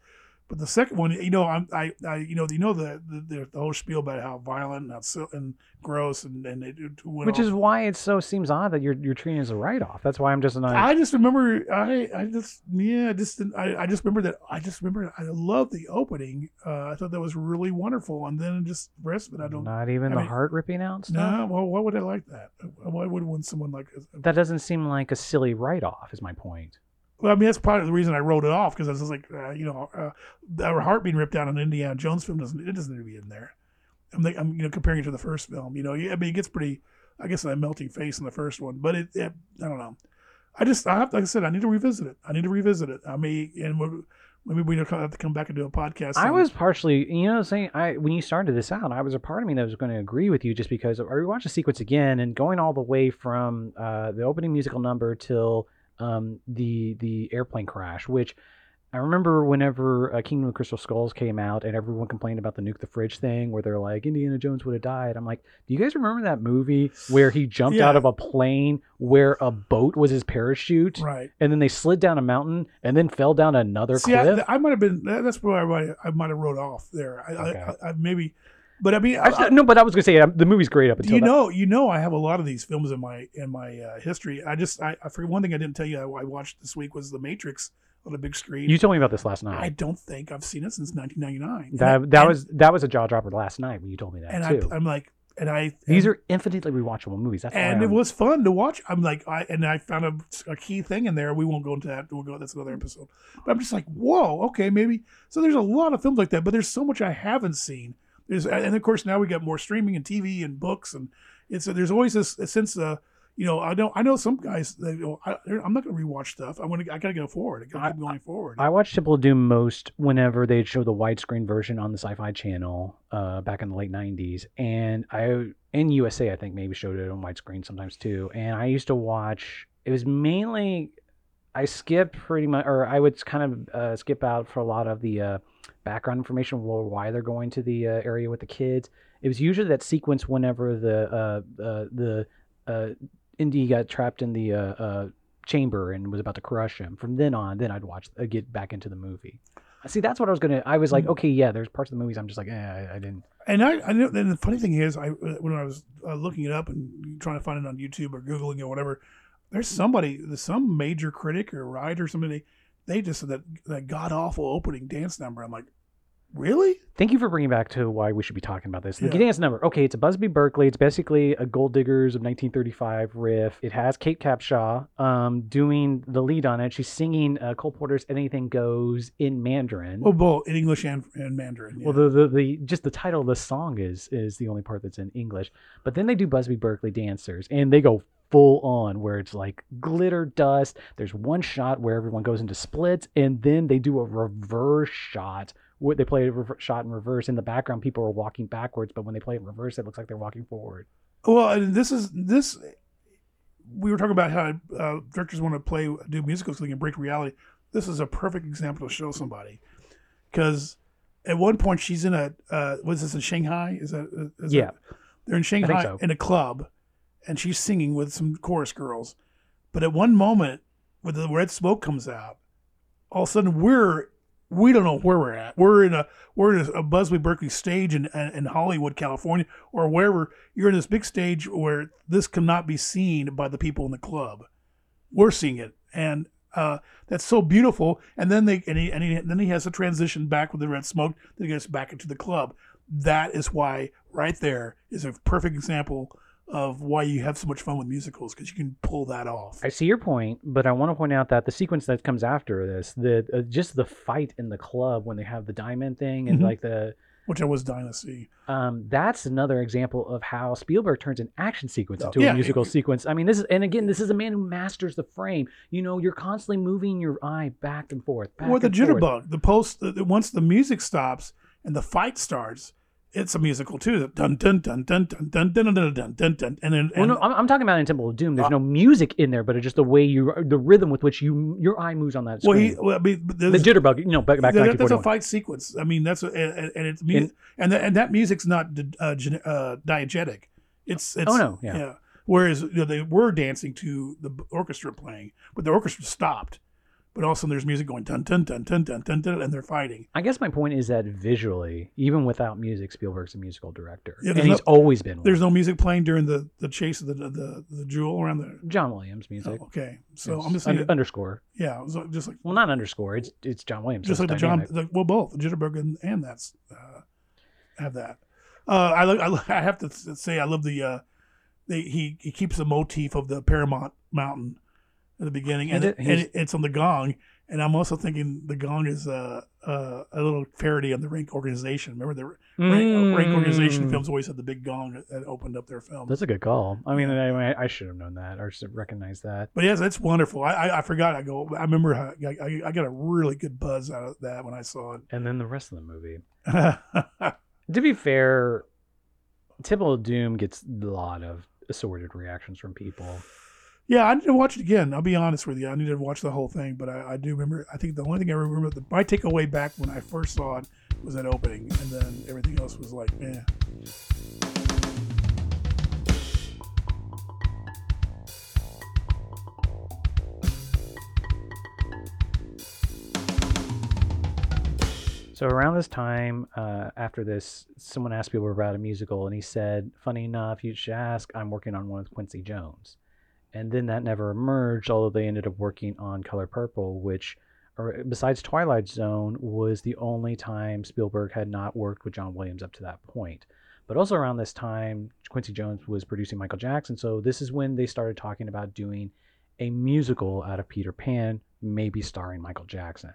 But the second one, you know, I'm, I, I, you know, you know the the, the whole spiel about how violent and how and gross and and it, it went which off. is why it so seems odd that you're you're treating it as a write off. That's why I'm just not. I just remember, I, I just, yeah, I just, I, I just remember that. I just remember, I love the opening. Uh, I thought that was really wonderful, and then just the rest of it, I don't. not even I the mean, heart ripping out stuff. No, well, why would I like that? Why would one someone like That doesn't seem like a silly write off. Is my point. Well, I mean, that's part of the reason I wrote it off because I was just like, uh, you know, uh, our heart being ripped out on an Indiana Jones film doesn't it doesn't need to be in there. I'm, like, I'm you know comparing it to the first film. You know, I mean, it gets pretty, I guess, a melting face in the first one, but it, it I don't know. I just, I have, like I said, I need to revisit it. I need to revisit it. I mean, and maybe we'll- maybe we have to come back and do a podcast. I was partially, you know, saying I when you started this out, I was a part of me that was going to agree with you just because I rewatched the sequence again and going all the way from uh, the opening musical number till um, the the airplane crash, which I remember whenever uh, Kingdom of the Crystal Skulls came out and everyone complained about the nuke the fridge thing, where they're like Indiana Jones would have died. I'm like, do you guys remember that movie where he <sighs> jumped Yeah. out of a plane where a boat was his parachute, right. and then they slid down a mountain and then fell down another See, cliff? I, I might have been. That's where I might, I might have wrote off there. I, Okay. I, I, I maybe, but I mean, I, no, but I was gonna say um, the movie's great up until you that. know, you know, I have a lot of these films in my in my uh, history. I just, I, I forget one thing I didn't tell you. I, I watched this week was The Matrix on a big screen. You told me about this last night. I don't think I've seen it since 1999. That that and- was that was a jaw dropper last night when you told me that and too. I, I'm like, and I These and, are infinitely rewatchable movies. That's and it was fun to watch. I'm like, I and I found a, a key thing in there. We won't go into that. We'll go. That's another episode. But I'm just like, whoa, okay, maybe. So there's a lot of films like that, but there's so much I haven't seen. There's and of course now we got more streaming and TV and books and it's there's always this a sense of you know I know I know some guys that go, I, I'm not going to rewatch stuff. I want to I got to go forward. I got to keep going forward. I watched Temple of Doom most whenever they'd show the widescreen version on the Sci-Fi Channel uh, back in the late '90s, and I in USA I think maybe showed it on widescreen sometimes too. And I used to watch. It was mainly I skipped pretty much, or I would kind of uh, skip out for a lot of the uh, background information for why they're going to the uh, area with the kids. It was usually that sequence whenever the uh, uh, the uh, Indy got trapped in the uh, uh, chamber and was about to crush him. From then on, then I'd watch uh, get back into the movie. See, that's what I was gonna. I was like, Mm. okay, yeah, there's parts of the movies I'm just like, eh, I, I didn't. And I, I know. And the funny thing is, I when I was uh, looking it up and trying to find it on YouTube or googling it or whatever, there's somebody, some major critic or writer or somebody, they just said that that god awful opening dance number. I'm like, really? Thank you for bringing back to why we should be talking about this. The Yeah. Dance number. Okay, it's a Busby Berkeley. It's basically a Gold Diggers of 1935 riff. It has Kate Capshaw um, doing the lead on it. She's singing uh, Cole Porter's "Anything Goes" in Mandarin. Well, both in English and, and Mandarin. Yeah. Well, the, the the just the title of the song is is the only part that's in English. But then they do Busby Berkeley dancers, and they go full on where it's like glitter dust. There's one shot where everyone goes into splits, and then they do a reverse shot. Where they play a rever- shot in reverse. In the background, people are walking backwards, but when they play it in reverse, it looks like they're walking forward. Well, and this is this. We were talking about how uh, directors want to play do musicals so they can break reality. This is a perfect example to show somebody, because at one point she's in a uh, was this in Shanghai? Is that is Yeah. That, they're in Shanghai so. in a club, and she's singing with some chorus girls. But at one moment, when the red smoke comes out, all of a sudden we're we don't know where we're at. We're in a we're in a, Busby Berkeley stage in, in Hollywood, California, or wherever. You're in this big stage where this cannot be seen by the people in the club. We're seeing it, and uh, that's so beautiful. And then they and, he, and, he, then he has a transition back with the red smoke that gets back into the club. That is why right there is a perfect example of why you have so much fun with musicals because you can pull that off. I see your point, but I want to point out that the sequence that comes after this, the uh, just the fight in the club when they have the diamond thing and mm-hmm. like the which I was dying to see. Um, that's another example of how Spielberg turns an action sequence into yeah, a musical it, sequence. I mean, this is, and again, this is a man who masters the frame. You know, you're constantly moving your eye back and forth. Back or the jitterbug, forth. the post, the, once the music stops and the fight starts, it's a musical too. Dun dun dun dun dun dun dun dun dun dun dun. And then, well, no, I'm, I'm talking about in Temple of Doom. There's uh, no music in there, but it's just the way you, the rhythm with which you, your eye moves on that screen. Well, he, well I mean, the jitterbug. You know, back back. That, that's a fight sequence. I mean, that's a, and, and it's music, and the, and that music's not uh, uh, diegetic. It's it's oh no yeah. yeah. Whereas you know, they were dancing to the orchestra playing, but the orchestra stopped but all of a sudden there's music going dun dun dun dun dun dun dun, and they're fighting. I guess my point is that visually, even without music, Spielberg's a musical director, yeah, and he's always been. There's one. no music playing during the, the chase of the, the the jewel around the John Williams music. Oh, okay, so it's I'm just saying underscore. Yeah, just like well, not underscore. It's it's John Williams. Just like the John, the, well, both the Jitterbug and, and that's uh, have that. Uh, I, I I have to say I love the uh, they, he he keeps the motif of the Paramount Mountain at the beginning, and, it, and it's on the gong and I'm also thinking the gong is a a little parody of the Rank Organization. Remember the Rank, mm. Rank Organization films always had the big gong that opened up their film. That's a good call. I mean, I, I should have known that or should recognize that. But yes, it's wonderful. I, I, I forgot. I go. I remember. How, I, I got a really good buzz out of that when I saw it. And then the rest of the movie. <laughs> to be fair, Temple of Doom gets a lot of assorted reactions from people. Yeah, I need to watch it again. I'll be honest with you. I need to watch the whole thing, but I, I do remember. I think the only thing I remember, the, my takeaway back when I first saw it was that opening, and then everything else was like, eh. So around this time, uh, after this, someone asked people about a musical, and he said, "Funny enough, you should ask. I'm working on one with Quincy Jones." And then that never emerged. Although they ended up working on Color Purple, which, or besides Twilight Zone, was the only time Spielberg had not worked with John Williams up to that point. But also around this time, Quincy Jones was producing Michael Jackson, so this is when they started talking about doing a musical out of Peter Pan, maybe starring Michael Jackson.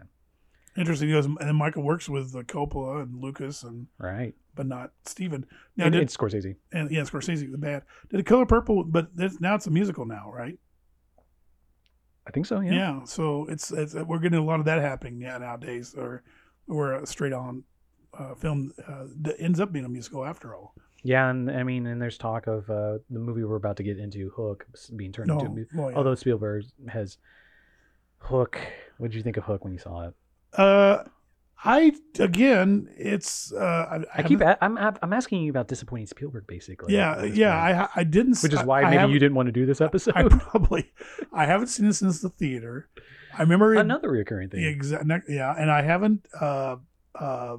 Interesting. Because, and Michael works with uh, Coppola and Lucas and right, but not Steven. Now, and, did, it's Scorsese. And yeah, Scorsese, the bad. Did it Color Purple? But now it's a musical now, right? I think so. Yeah. Yeah. So it's, it's we're getting a lot of that happening yeah, nowadays, or or a straight on uh, film uh, that ends up being a musical after all. Yeah, and I mean, and there's talk of uh, the movie we're about to get into, Hook, being turned no. into a movie. Well, yeah. Although Spielberg has Hook. What did you think of Hook when you saw it? Uh, I again, it's. Uh, I, I keep. A, I'm. I'm asking you about disappointing Spielberg, basically. Yeah, yeah. I I didn't. Which is why I, maybe you didn't want to do this episode. I <laughs> probably. I haven't seen it since the theater. I remember another recurring thing. Exactly. Yeah, and I haven't. Uh, uh,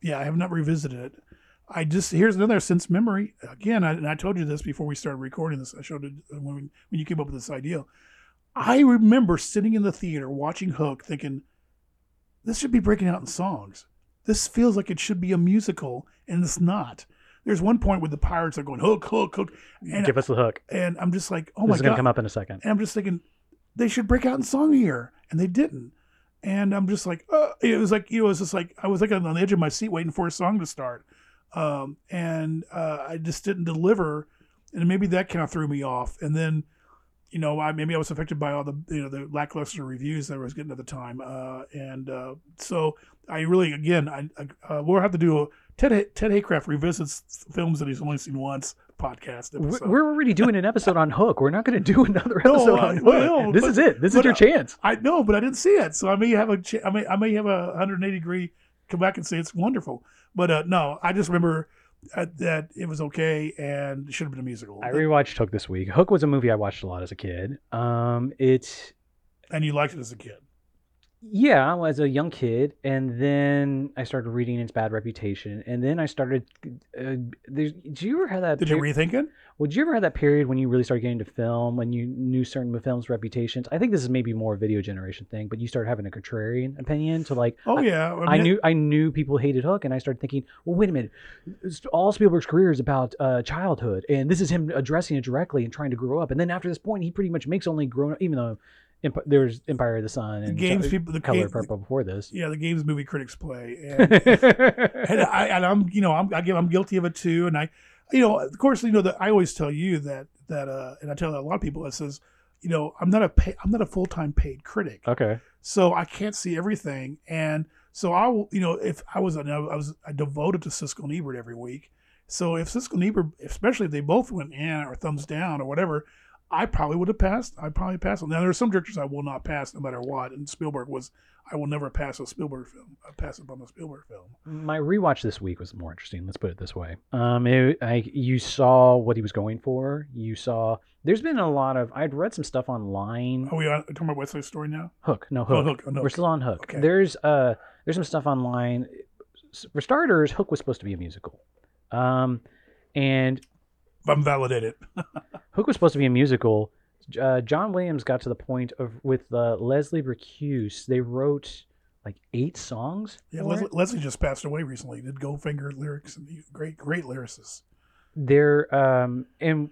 yeah, I have not revisited it. I just here's another sense memory again. I, and I told you this before we started recording this. I showed it when when you came up with this idea. I remember sitting in the theater watching Hook, thinking this should be breaking out in songs. This feels like it should be a musical, and it's not. There's one point where the pirates are going hook, hook, hook. And, Give us the hook. And I'm just like, oh this my is god, gonna come up in a second. And I'm just thinking, they should break out in song here, and they didn't. And I'm just like, uh, it was like, you know, it was just like I was like on the edge of my seat waiting for a song to start, um, and uh, I just didn't deliver, and maybe that kind of threw me off. And then you know, I, maybe I was affected by all the you know the lackluster reviews that I was getting at the time, uh, and uh, so I really again I, I uh, we'll have to do a Ted Ted Haycraft revisits films that he's only seen once podcast episode. We're already doing an episode on Hook. We're not going to do another episode no, on Hook. Well, this but, is it. This is your chance. I know, but I didn't see it, so I may have a ch- I may I may have a 180 degree come back and say it's wonderful. But uh, no, I just remember uh, that it was okay and should have been a musical. I rewatched Hook this week. Hook was a movie I watched a lot as a kid. Um, it's and you liked it as a kid. Yeah, as a young kid, and then I started reading its bad reputation, and then I started. Uh, did you ever have that? Did you rethink it? Well, did you ever have that period when you really started getting into film, when you knew certain films' reputations? I think this is maybe more a video generation thing, but you started having a contrarian opinion to like. Oh I, yeah, I, mean, I, knew I knew people hated Hook, and I started thinking, well, wait a minute, all Spielberg's career is about uh, childhood, and this is him addressing it directly and trying to grow up, and then after this point, he pretty much makes only grown up, even though Emp- there's Empire of the Sun and the games people, the Color game, Purple before this. Yeah, the games movie critics play, and, <laughs> and, I, and I'm you know I'm I give, I'm guilty of it too, and I, you know, of course, you know that I always tell you that that uh, and I tell a lot of people that says, you know, I'm not a pay, I'm not a full time paid critic. Okay. So I can't see everything, and so I will, you know, if I was I was I devoted to Siskel and Ebert every week. So if Siskel and Ebert, especially if they both went in or thumbs down or whatever, I probably would have passed. I'd probably passed. Now there are some directors I will not pass no matter what, and Spielberg was. I will never pass a Spielberg film. I pass upon a Spielberg film. My rewatch this week was more interesting. Let's put it this way. Um, it, I you saw what he was going for. You saw. There's been a lot of. I'd read some stuff online. Are we on, talking about West Side Story now? Hook, no Hook. Oh, Hook. Oh, no. We're still on Hook. Okay. There's uh, there's some stuff online. For starters, Hook was supposed to be a musical. Um, and I'm validated. <laughs> Hook was supposed to be a musical uh, John Williams got to the point of with uh, Leslie Bricusse, they wrote like eight songs. Yeah, Leslie, Leslie, just passed away recently. Did Goldfinger lyrics and great, great lyricist. There, um, and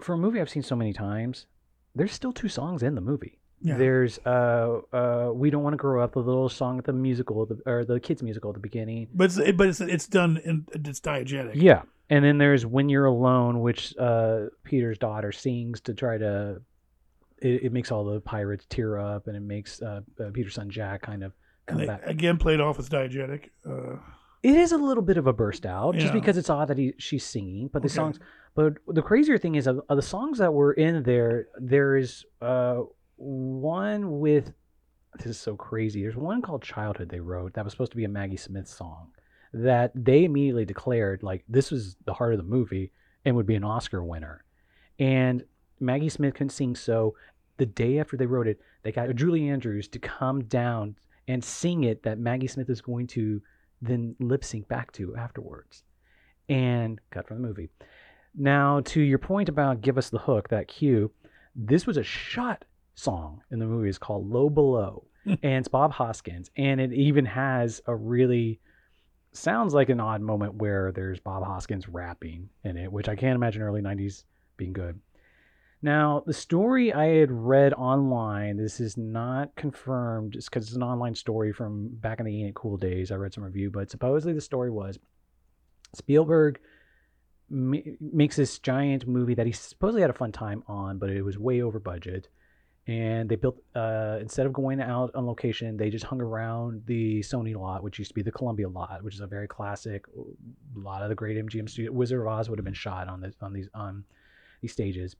for a movie I've seen so many times, there's still two songs in the movie. Yeah. There's uh, uh, we don't want to grow up, the little song at the musical, the, or the kids musical at the beginning. But it's, but it's it's done in it's diegetic. Yeah, and then there's When You're Alone, which uh, Peter's daughter sings to try to. It, it, makes all the pirates tear up, and it makes uh, uh, Peter's son Jack kind of come back. Again, played off as diegetic. Uh, it is a little bit of a burst out, yeah. just because it's odd that he, she's singing. But the okay. songs, but the crazier thing is, of, of, the songs that were in there, there is uh, one with. This is so crazy. There's one called Childhood they wrote that was supposed to be a Maggie Smith song that they immediately declared like this was the heart of the movie and would be an Oscar winner. And Maggie Smith couldn't sing, so the day after they wrote it, they got Julie Andrews to come down and sing it that Maggie Smith is going to then lip sync back to afterwards. And cut from the movie. Now, to your point about Give Us the Hook, that cue, this was a shot song in the movie. is called Low Below. <laughs> and it's Bob Hoskins. And it even has a really sounds like an odd moment where there's Bob Hoskins rapping in it, which I can't imagine early 90s being good. Now, the story I had read online, this is not confirmed just because it's an online story from back in the Ain't Cool days. I read some review, but supposedly the story was Spielberg makes this giant movie that he supposedly had a fun time on, but it was way over budget and they built uh, instead of going out on location they just hung around the sony lot which used to be the columbia lot which is a very classic a lot of the great mgm studio wizard of oz would have been shot on this on these on these stages.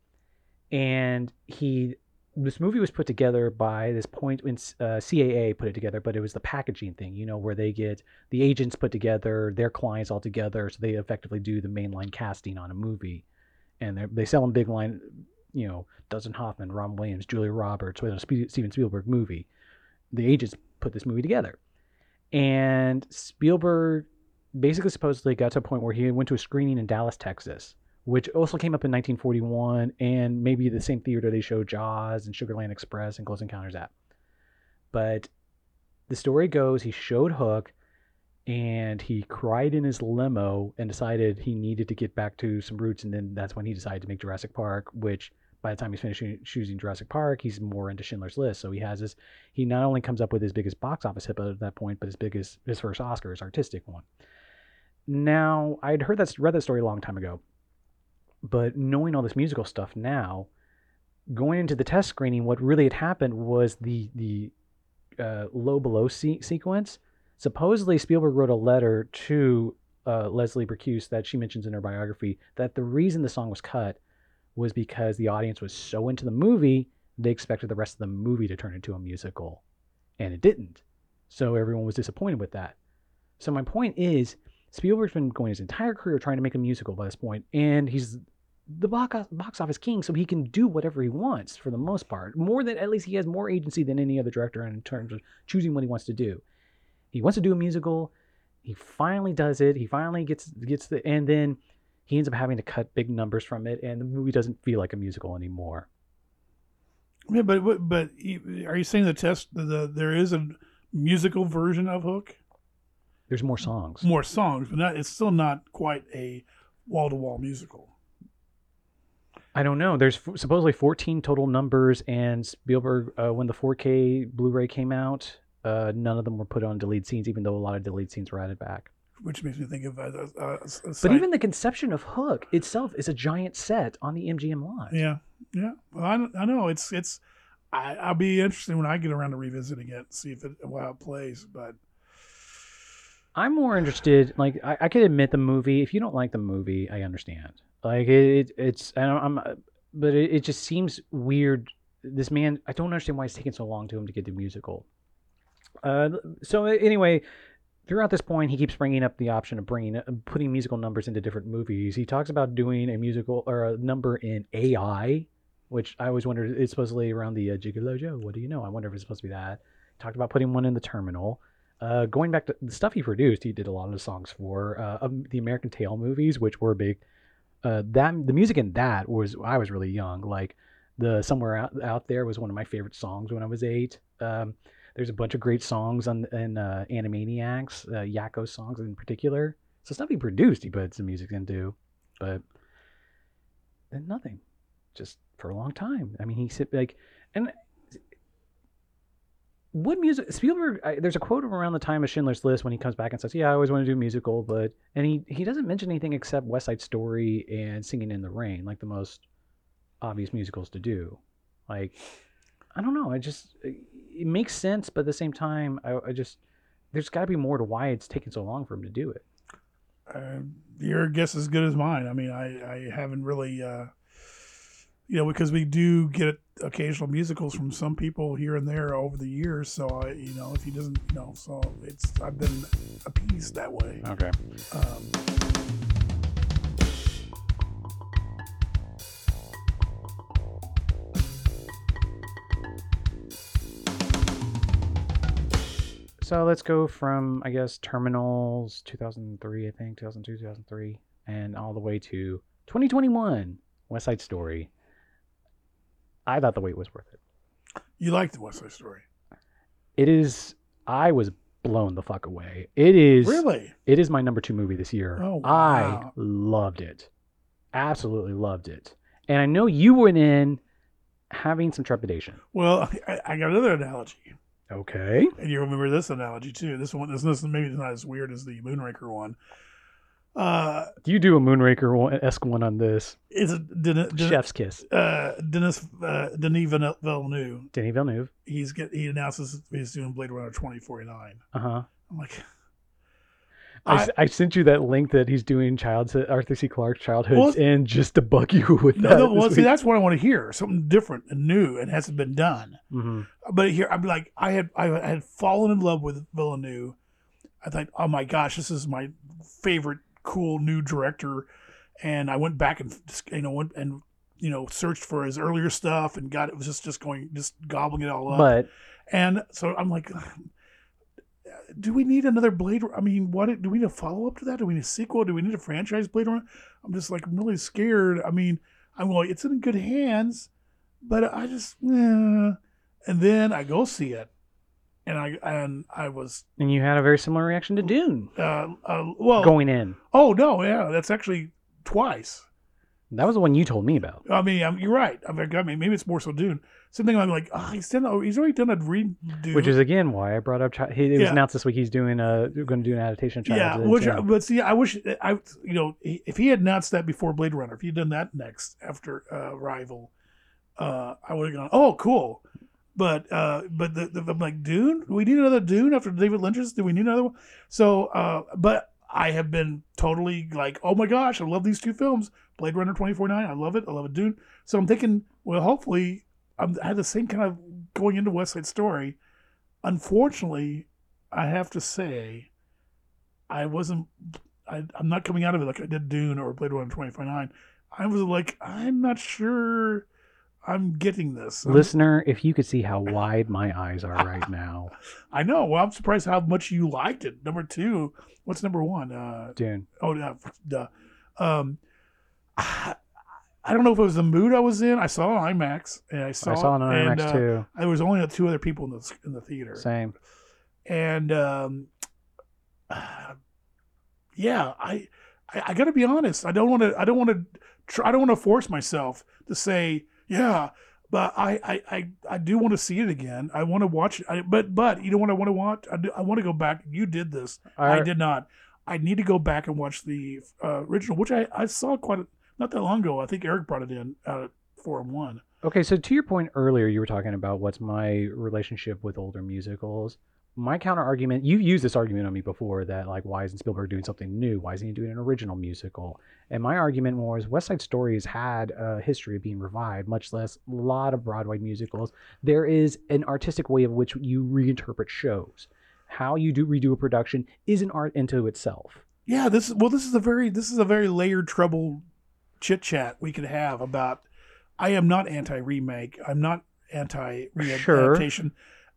And he this movie was put together by this point when uh, CAA put it together, but it was the packaging thing, you know, where they get the agents put together, their clients all together, so they effectively do the mainline casting on a movie, and they sell them big line you know, Dustin Hoffman, Robin Williams, Julia Roberts, with a Steven Spielberg movie. The agents put this movie together. And Spielberg basically supposedly got to a point where he went to a screening in Dallas, Texas, which also came up in 1941, and maybe the same theater they showed Jaws and Sugarland Express and Close Encounters at. But the story goes he showed Hook and he cried in his limo and decided he needed to get back to some roots and then that's when he decided to make Jurassic Park which by the time he's finishing choosing Jurassic Park he's more into Schindler's List. So he has this he not only comes up with his biggest box office hit at that point but his biggest his first Oscar his artistic one. Now I'd heard that read that story a long time ago but knowing all this musical stuff now going into the test screening what really had happened was the the uh, low below se- sequence. Supposedly, Spielberg wrote a letter to uh, Leslie Bricusse that she mentions in her biography that the reason the song was cut was because the audience was so into the movie they expected the rest of the movie to turn into a musical, and it didn't. So everyone was disappointed with that. So my point is, Spielberg's been going his entire career trying to make a musical by this point, and he's the box office king, so he can do whatever he wants for the most part. More than at least he has more agency than any other director in terms of choosing what he wants to do. He wants to do a musical. He finally does it. He finally gets gets the and then he ends up having to cut big numbers from it, and the movie doesn't feel like a musical anymore. Yeah, but but, are you saying the test the, the there is a musical version of Hook? There's more songs. More songs, but not, it's still not quite a wall to wall musical. I don't know. There's f- supposedly 14 total numbers, and Spielberg, uh, when the 4K Blu-ray came out, uh, none of them were put on deleted scenes, even though a lot of deleted scenes were added back. Which makes me think of uh, uh, but even the conception of Hook itself is a giant set on the MGM lot. Yeah, yeah. Well, I, I know it's it's. I, I'll be interested when I get around to revisiting it, and see if it how it plays. But I'm more interested. Like I, I could admit the movie. If you don't like the movie, I understand. Like it, it's I am but it, it just seems weird. This man, I don't understand why it's taking so long to him to get the musical. Uh, so anyway, throughout this point, he keeps bringing up the option of bringing uh, putting musical numbers into different movies. He talks about doing a musical or a number in AI, which I always wondered. It's supposedly around the uh, Gigolo Joe. What do you know? I wonder if it's supposed to be that. Talked about putting one in the Terminal. Uh, going back to the stuff he produced, he did a lot of the songs for uh, um, the American Tail movies, which were big. Uh, that the music in that was I was really young. Like the Somewhere Out, Out There was one of my favorite songs when I was eight. Um, there's a bunch of great songs on in uh, Animaniacs, uh, Yakko songs in particular. So stuff he produced, he put some music into, but then nothing, just for a long time. I mean, he said like, and what music Spielberg? I, there's a quote around the time of Schindler's List when he comes back and says, "Yeah, I always want to do a musical," but and he he doesn't mention anything except West Side Story and Singing in the Rain, like the most obvious musicals to do. Like, I don't know. I just it makes sense, but at the same time, I, I just there's got to be more to why it's taking so long for him to do it. Uh, your guess is as good as mine. I mean, I I haven't really, uh, you know, because we do get occasional musicals from some people here and there over the years. So I, you know, if he doesn't, you know, so it's I've been appeased that way. Okay. Um, So let's go from I guess terminals 2003, I think 2002, 2003, and all the way to 2021 West Side Story. I thought the wait was worth it. You liked the West Side Story. It is. I was blown the fuck away. It is really. It is my number two movie this year. Oh, wow. I loved it. Absolutely loved it. And I know you went in having some trepidation. Well, <laughs> I, I got another analogy. Okay. And you remember this analogy too. This one, this, this maybe not as weird as the Moonraker one. Uh, do you do a Moonraker esque one on this? Is it Den- Den- Chef's kiss? Uh, Dennis uh, Denis Villeneuve. Denis Villeneuve. He's get he announces he's doing Blade Runner twenty forty nine. Uh huh. I'm like, I, I, sent you that link that he's doing childhood Arthur C. Clarke's childhood well, and just to bug you <laughs> with that. No, well, see, that's what I want to hear. Something different and new and hasn't been done. Mm-hmm. But here, I'm like, I had I had fallen in love with Villeneuve. I thought, oh my gosh, this is my favorite cool new director. And I went back and you know went and you know searched for his earlier stuff and got it was just just going just gobbling it all up. But and so I'm like, do we need another Blade? I mean, what do we need a follow up to that? Do we need a sequel? Do we need a franchise Blade Runner? I'm just like I'm really scared. I mean, I'm going. It's in good hands, but I just. Eh. And then I go see it, and I and I was. And you had a very similar reaction to Dune. Uh, uh, well, going in. Oh no! Yeah, that's actually twice. That was the one you told me about. I mean, I'm, you're right. I mean, I mean, maybe it's more so Dune. Something I'm like, oh, he's done. Oh, He's already done a redo. Which is again why I brought up. He it was yeah. announced this week he's doing a going to do an adaptation. Of yeah, which, but see, I wish I you know if he had announced that before Blade Runner, if he had done that next after uh, Arrival, uh, I would have gone, oh, cool. But uh, but the, the, I'm like Dune. Do we need another Dune after David Lynch's? Do we need another one? So, uh, but I have been totally like, oh my gosh, I love these two films. Blade Runner 2049, I love it. I love it, Dune. So I'm thinking, well, hopefully I'm, I had the same kind of going into West Side Story. Unfortunately, I have to say, I wasn't I, I'm not coming out of it like I did Dune or Blade Runner 2049. I was like, I'm not sure I'm getting this. Listener, if you could see how wide my eyes are right now. <laughs> I know. Well, I'm surprised how much you liked it. Number two, what's number one? Uh, Dune. oh, yeah, duh. Um, <sighs> I, I don't know if it was the mood I was in. I saw on IMAX, and I saw, I saw it on and, IMAX uh, too. There was only two other people in the in the theater, Same. and um, <sighs> yeah, I I, I got to be honest. I don't want to. I don't want to. Try, I don't want to force myself to say yeah. But I, I, I, I do want to see it again. I want to watch it. I, but but you know what I want to watch? I, do, I want to go back. You did this. I Our- did not. I need to go back and watch the uh, original, which I, I saw quite a, not that long ago. I think Eric brought it in out at Forum One. Okay, so to your point earlier, you were talking about what's my relationship with older musicals. My counter argument, you've used this argument on me before that, like, why isn't Spielberg doing something new? Why isn't he doing an original musical? And my argument was West Side Story has had a history of being revived, much less a lot of Broadway musicals. There is an artistic way of which you reinterpret shows. How you do redo a production is an art into itself. Yeah, this is well. This is a very this is a very layered trouble chit chat we could have about. I am not anti remake. I'm not anti Sure.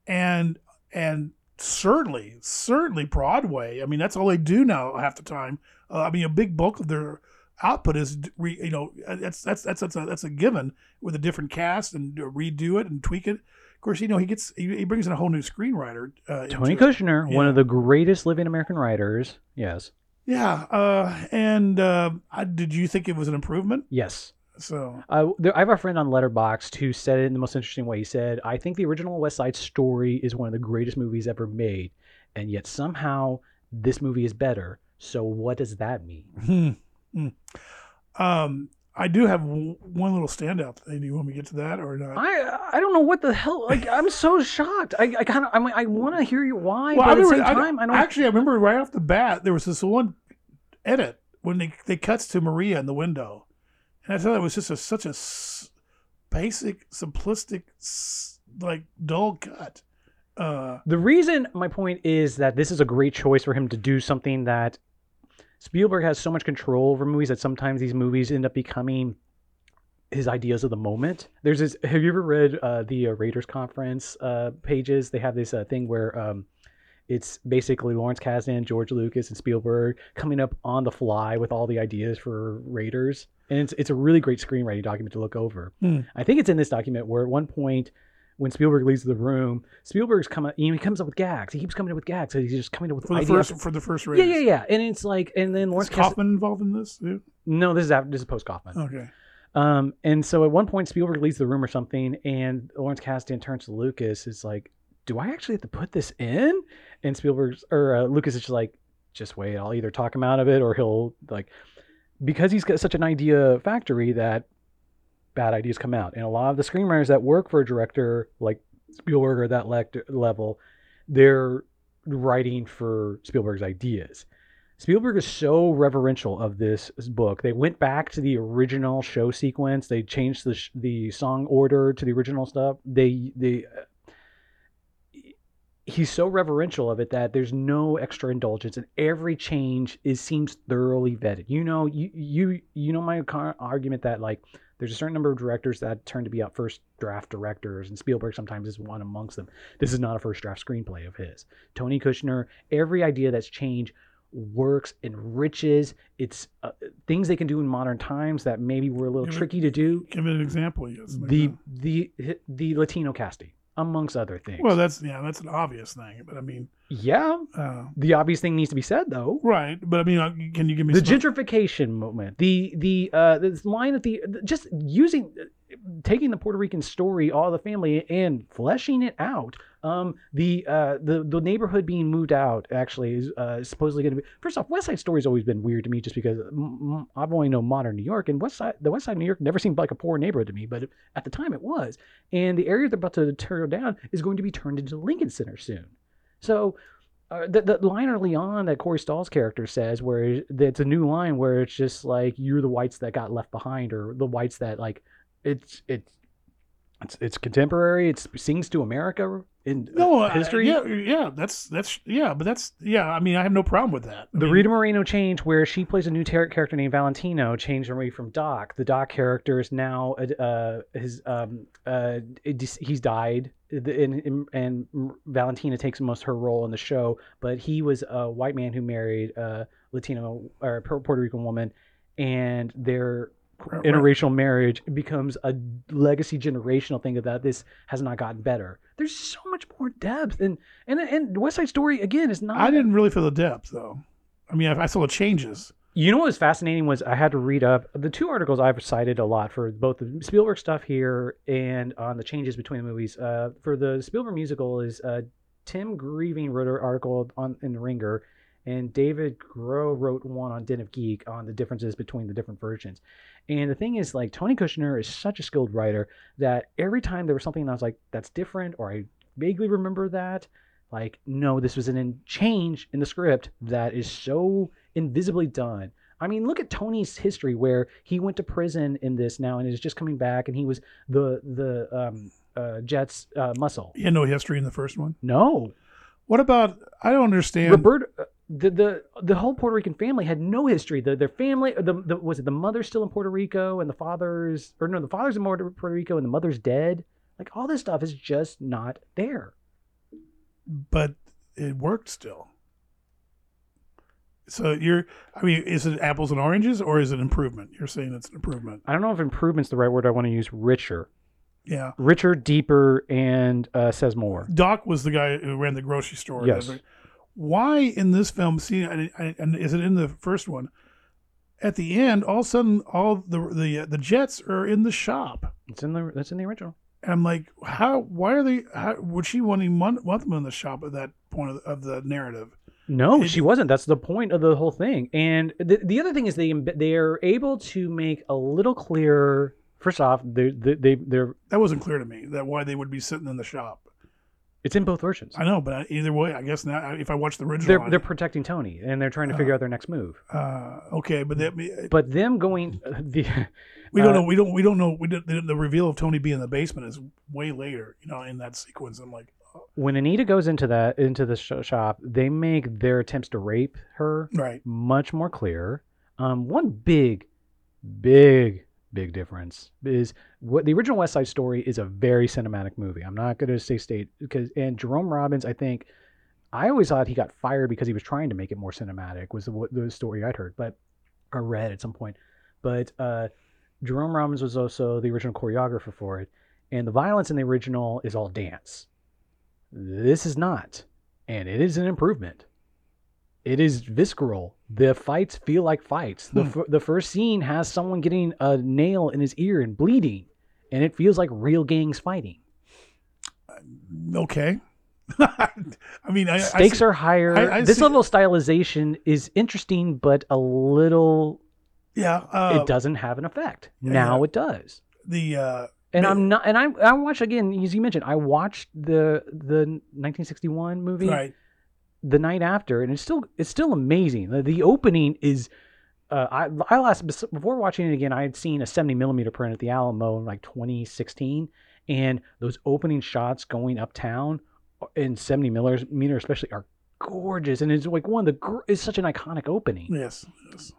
and and certainly certainly Broadway. I mean, that's all they do now half the time. Uh, I mean, a big bulk of their output is re, you know that's that's that's that's a, that's a given with a different cast and redo it and tweak it. Of course, you know he gets he, he brings in a whole new screenwriter. Uh, Tony it. Kushner, one Yeah. of the greatest living American writers. Yes. Yeah, uh, and uh, I, did you think it was an improvement? Yes. So Uh, there, I have a friend on Letterboxd who said it in the most interesting way. He said, "I think the original West Side Story is one of the greatest movies ever made, and yet somehow this movie is better. So what does that mean?" <laughs> Hmm. Hmm. Um, I do have w- one little standout. thing. Do you want me to get to that or not? I I don't know what the hell. Like I'm so shocked. I, I kind of I mean, I want to hear you why, Well, but I at the remember- same I- I, don't. Actually, I remember right off the bat there was this one edit when they they cuts to Maria in the window, and I thought it was just a, such a s- basic, simplistic, s- like dull cut. Uh, The reason my point is that this is a great choice for him to do something that Spielberg has so much control over movies that sometimes these movies end up becoming his ideas of the moment. There's this. Have you ever read uh, the uh, Raiders conference uh, pages? They have this uh, thing where um, it's basically Lawrence Kasdan, George Lucas, and Spielberg coming up on the fly with all the ideas for Raiders, and it's it's a really great screenwriting document to look over. Hmm. I think it's in this document where at one point when Spielberg leaves the room, Spielberg's come up, he comes up with gags. He keeps coming up with gags. He's just coming up with for the ideas. first for the first yeah, race. yeah, yeah. And it's like, and then Is Lawrence Kasdan. Kaufman involved in this? No, this is after, this is post Kaufman. Okay. Um, and so at one point Spielberg leaves the room or something, and Lawrence Kasdan turns to Lucas, is like, "Do I actually have to put this in?" And Spielberg's or uh, Lucas is just like, "Just wait. I'll either talk him out of it, or he'll like." Because he's got such an idea factory that bad ideas come out, and a lot of the screenwriters that work for a director like Spielberg or that lect- level, they're writing for Spielberg's ideas. Spielberg is so reverential of this book. They went back to the original show sequence. They changed the sh- the song order to the original stuff. They they he's so reverential of it that there's no extra indulgence and every change is seems thoroughly vetted. You know, you you you know my car- argument that like there's a certain number of directors that turn to be out first draft directors, and Spielberg sometimes is one amongst them. This is not a first draft screenplay of his. Tony Kushner, every idea that's changed works, enriches. It's uh, things they can do in modern times that maybe were a little Give it- tricky to do. Give an example. Yes. like The the the Latino casting, amongst other things. well, that's yeah, that's an obvious thing. But I mean, yeah, uh, the obvious thing needs to be said though. right. But I mean, uh, can you give me the some, gentrification moment the the uh this line at the just using taking the puerto rican story all the family and fleshing it out um the uh the the neighborhood being moved out actually is uh supposedly going to be first off west side story's always been weird to me just because mm, mm, i've only known modern new york and west side the west side of new york never seemed like a poor neighborhood to me but at the time it was. And the area they're about to tear down is going to be turned into lincoln center soon. So uh, the, the line early on that Corey Stoll's character says, where it's a new line where it's just like you're the whites that got left behind, or the whites that like it's it's It's it's contemporary. It sings to America in uh, no history. Uh, yeah, yeah, that's that's yeah, but that's yeah. I mean, I have no problem with that. I the mean, Rita Moreno change, where she plays a new ter- character named Valentina, changed away from Doc. The Doc character is now uh, his um uh he's died, and, and Valentina takes most her role in the show. But he was a white man who married a Latino or a Puerto Rican woman, and they're interracial marriage becomes a legacy generational thing of that this has not gotten better. There's so much more depth and and and west side story again is not i didn't really feel the depth though. I mean i, I saw the changes. You know what was fascinating was i had to read up the two articles i've cited a lot for both the spielberg stuff here and on the changes between the movies uh, for the spielberg musical is uh, tim greiving wrote an article on in the ringer and David Crow wrote one on Den of Geek on the differences between the different versions. And the thing is, like, Tony Kushner is such a skilled writer that every time there was something that I was like, that's different, or I vaguely remember that, like, no, this was an in- change in the script that is so invisibly done. I mean, look at Tony's history where he went to prison in this now and is just coming back, and he was the the um, uh, Jets uh, muscle. He had no history in the first one. No. What about? I don't understand. Robert, the the the whole Puerto Rican family had no history. The, their family, the, the was it the mother's still in Puerto Rico and the father's or no, the father's in Puerto Rico and the mother's dead. Like all this stuff is just not there. But it worked still. So you're, I mean, is it apples and oranges or is it improvement? You're saying it's an improvement. I don't know if improvement's the right word. I want to use richer. Yeah, richer, deeper, and uh, says more. Doc was the guy who ran the grocery store. Yes why in this film see and is it in the first one at the end all of a sudden all the the uh, the jets are in the shop it's in the that's in the original and i'm like how why are they how would she want, want them in the shop at that point of, of the narrative no, it, she wasn't. That's the point of the whole thing. And the, the other thing is they they are able to make a little clearer. First off, they they they're that wasn't clear to me that why they would be sitting in the shop. It's in both versions. I know, but either way, I guess now if I watch the original, they're they're protecting Tony and they're trying to figure uh, out their next move. Uh, okay, but that, but them going uh, <laughs> the we don't know we don't we don't know we did, the, the, reveal of Tony being in the basement is way later, you know, in that sequence. I'm like, oh. when Anita goes into that into the sh- shop, they make their attempts to rape her right much more clear. Um, one big, big big difference is what the original West Side Story is a very cinematic movie. I'm not going to say state because and Jerome Robbins, I think, I always thought he got fired because he was trying to make it more cinematic. Was the, the story I'd heard, but or read at some point. But uh, Jerome Robbins was also the original choreographer for it, and the violence in the original is all dance. This is not, and it is an improvement it is visceral. The fights feel like fights. The, hmm. f- the first scene has someone getting a nail in his ear and bleeding, and it feels like real gangs fighting. Okay. <laughs> I mean, I, stakes I are higher. I, this see, level of stylization is interesting, but a little. Yeah, uh, it doesn't have an effect. Yeah, now yeah. it does. The uh, and I'm not, and I I watched again as you mentioned. I watched the the 1961 movie. Right the night after, and it's still it's still amazing. The, the opening is. Uh, I, I last before watching it again, I had seen a 70 millimeter print at the Alamo in like 2016, and those opening shots going uptown in 70 millimeter especially are gorgeous, and it's like one of the it's such an iconic opening. Yes, yes.